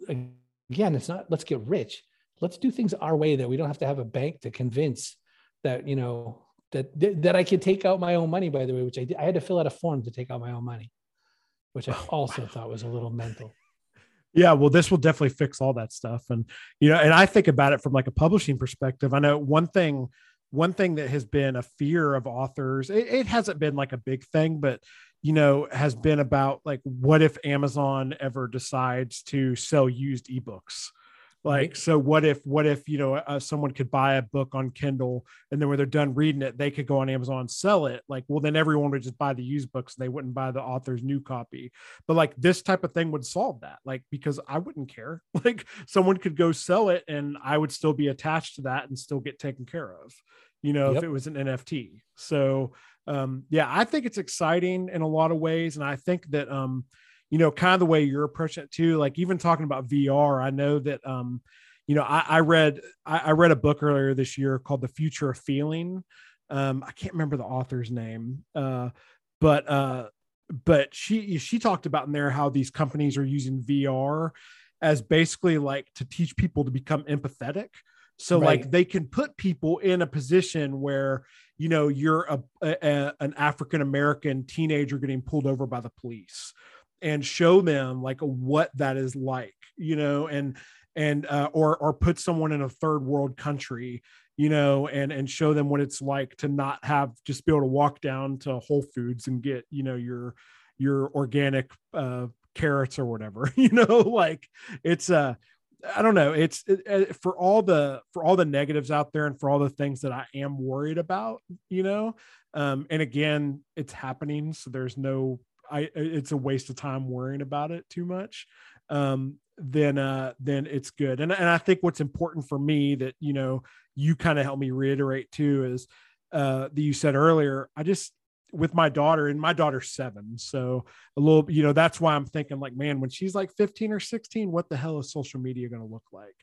again, it's not let's get rich. Let's do things our way that we don't have to have a bank to convince that, you know, that that I could take out my own money, by the way, which I did. I had to fill out a form to take out my own money, which I oh, also wow. thought was a little mental
yeah well this will definitely fix all that stuff. And you know and i think about it from like a publishing perspective. I know one thing one thing that has been a fear of authors it, it hasn't been like a big thing but you know has been about like what if amazon ever decides to sell used ebooks like so what if what if you know uh, someone could buy a book on kindle and then when they're done reading it they could go on amazon and sell it like well then everyone would just buy the used books and they wouldn't buy the author's new copy. But like this type of thing would solve that like because i wouldn't care. Like someone could go sell it and i would still be attached to that and still get taken care of you know yep. if it was an nft so um yeah i think it's exciting in a lot of ways. And i think that um you know, kind of the way you're approaching it too. Like even talking about VR, I know that, um, you know, I, I read I, I, read a book earlier this year called The Future of Feeling. Um, I can't remember the author's name, uh, but uh, but she she talked about in there how these companies are using VR as basically like to teach people to become empathetic. So right. like they can put people in a position where you know you're a, a an African American teenager getting pulled over by the police and show them like what that is like, you know, and and uh, or or put someone in a third world country you know and and show them what it's like to not have just be able to walk down to whole foods and get you know your your organic uh carrots or whatever you know like it's uh i don't know it's it, uh, for all the for all the negatives out there and for all the things that i am worried about you know um and again it's happening so there's no i it's a waste of time worrying about it too much um then uh then it's good. And, and i think what's important for me that you know you kind of help me reiterate too is uh that you said earlier i just with my daughter and my daughter's seven so a little you know that's why i'm thinking like man when she's like 15 or 16 what the hell is social media going to look like?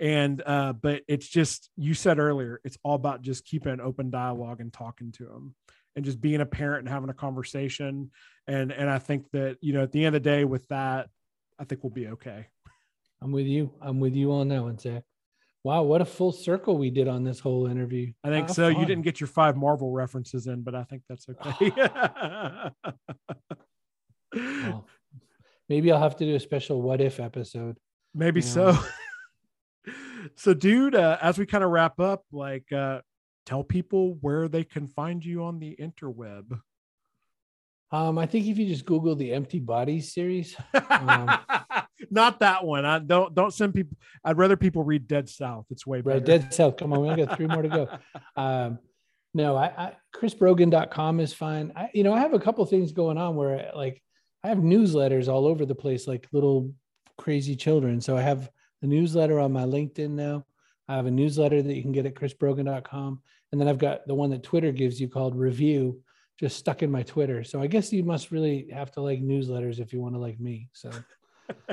And uh but it's just you said earlier it's all about just keeping an open dialogue and talking to them and just being a parent and having a conversation and and i think that you know at the end of the day with that i think we'll be okay
I'm with you. I'm with you on that one, Zach. Wow, what a full circle we did on this whole interview.
I think so. Fun. You didn't get your five Marvel references in, but I think that's okay.
well, maybe I'll have to do a special what if episode.
Maybe you know? so. so, dude, uh, as we kind of wrap up, like, uh, tell people where they can find you on the interweb.
Um, I think if you just Google the Empty Bodies series, um,
not that one. I don't don't send people. I'd rather people read Dead South. It's way better.
Dead South. Come on, we only got three more to go. Um, no, I, I chrisbrogan.com is fine. I, you know, I have a couple things going on where like I have newsletters all over the place, like little crazy children. So I have a newsletter on my LinkedIn now. I have a newsletter that you can get at chrisbrogan.com. And then I've got the one that Twitter gives you called Revue, just stuck in my Twitter. So I guess you must really have to like newsletters if you want to like me. So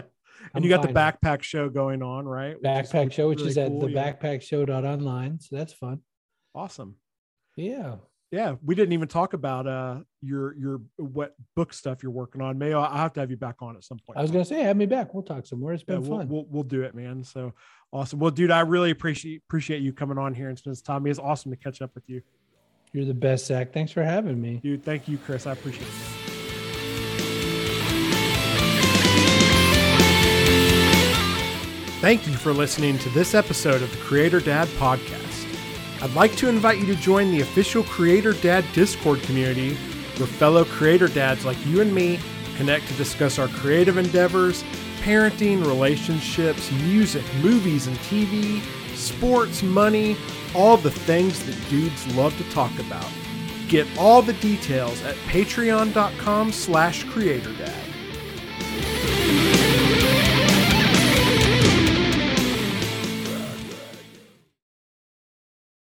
and you got the backpack show going on, right?
Backpack show, which really is at cool, the yeah. show.online. So that's fun.
Awesome.
Yeah.
Yeah. We didn't even talk about uh your your what book stuff you're working on. May I have to have you back on at some point.
I was gonna say, have me back. We'll talk some more. It's been
yeah,
fun.
We'll, we'll, we'll do it, man. So awesome. Well, dude, I really appreciate appreciate you coming on here and spending time. It's awesome to catch up with you.
You're the best, Zach. Thanks for having me.
Dude, thank you, Chris. I appreciate it. Thank you for listening to this episode of the Creator Dad Podcast. I'd like to invite you to join the official Creator Dad Discord community where fellow creator dads like you and me connect to discuss our creative endeavors, parenting, relationships, music, movies and TV, sports, money, all the things that dudes love to talk about. Get all the details at patreon.com slash creatordad.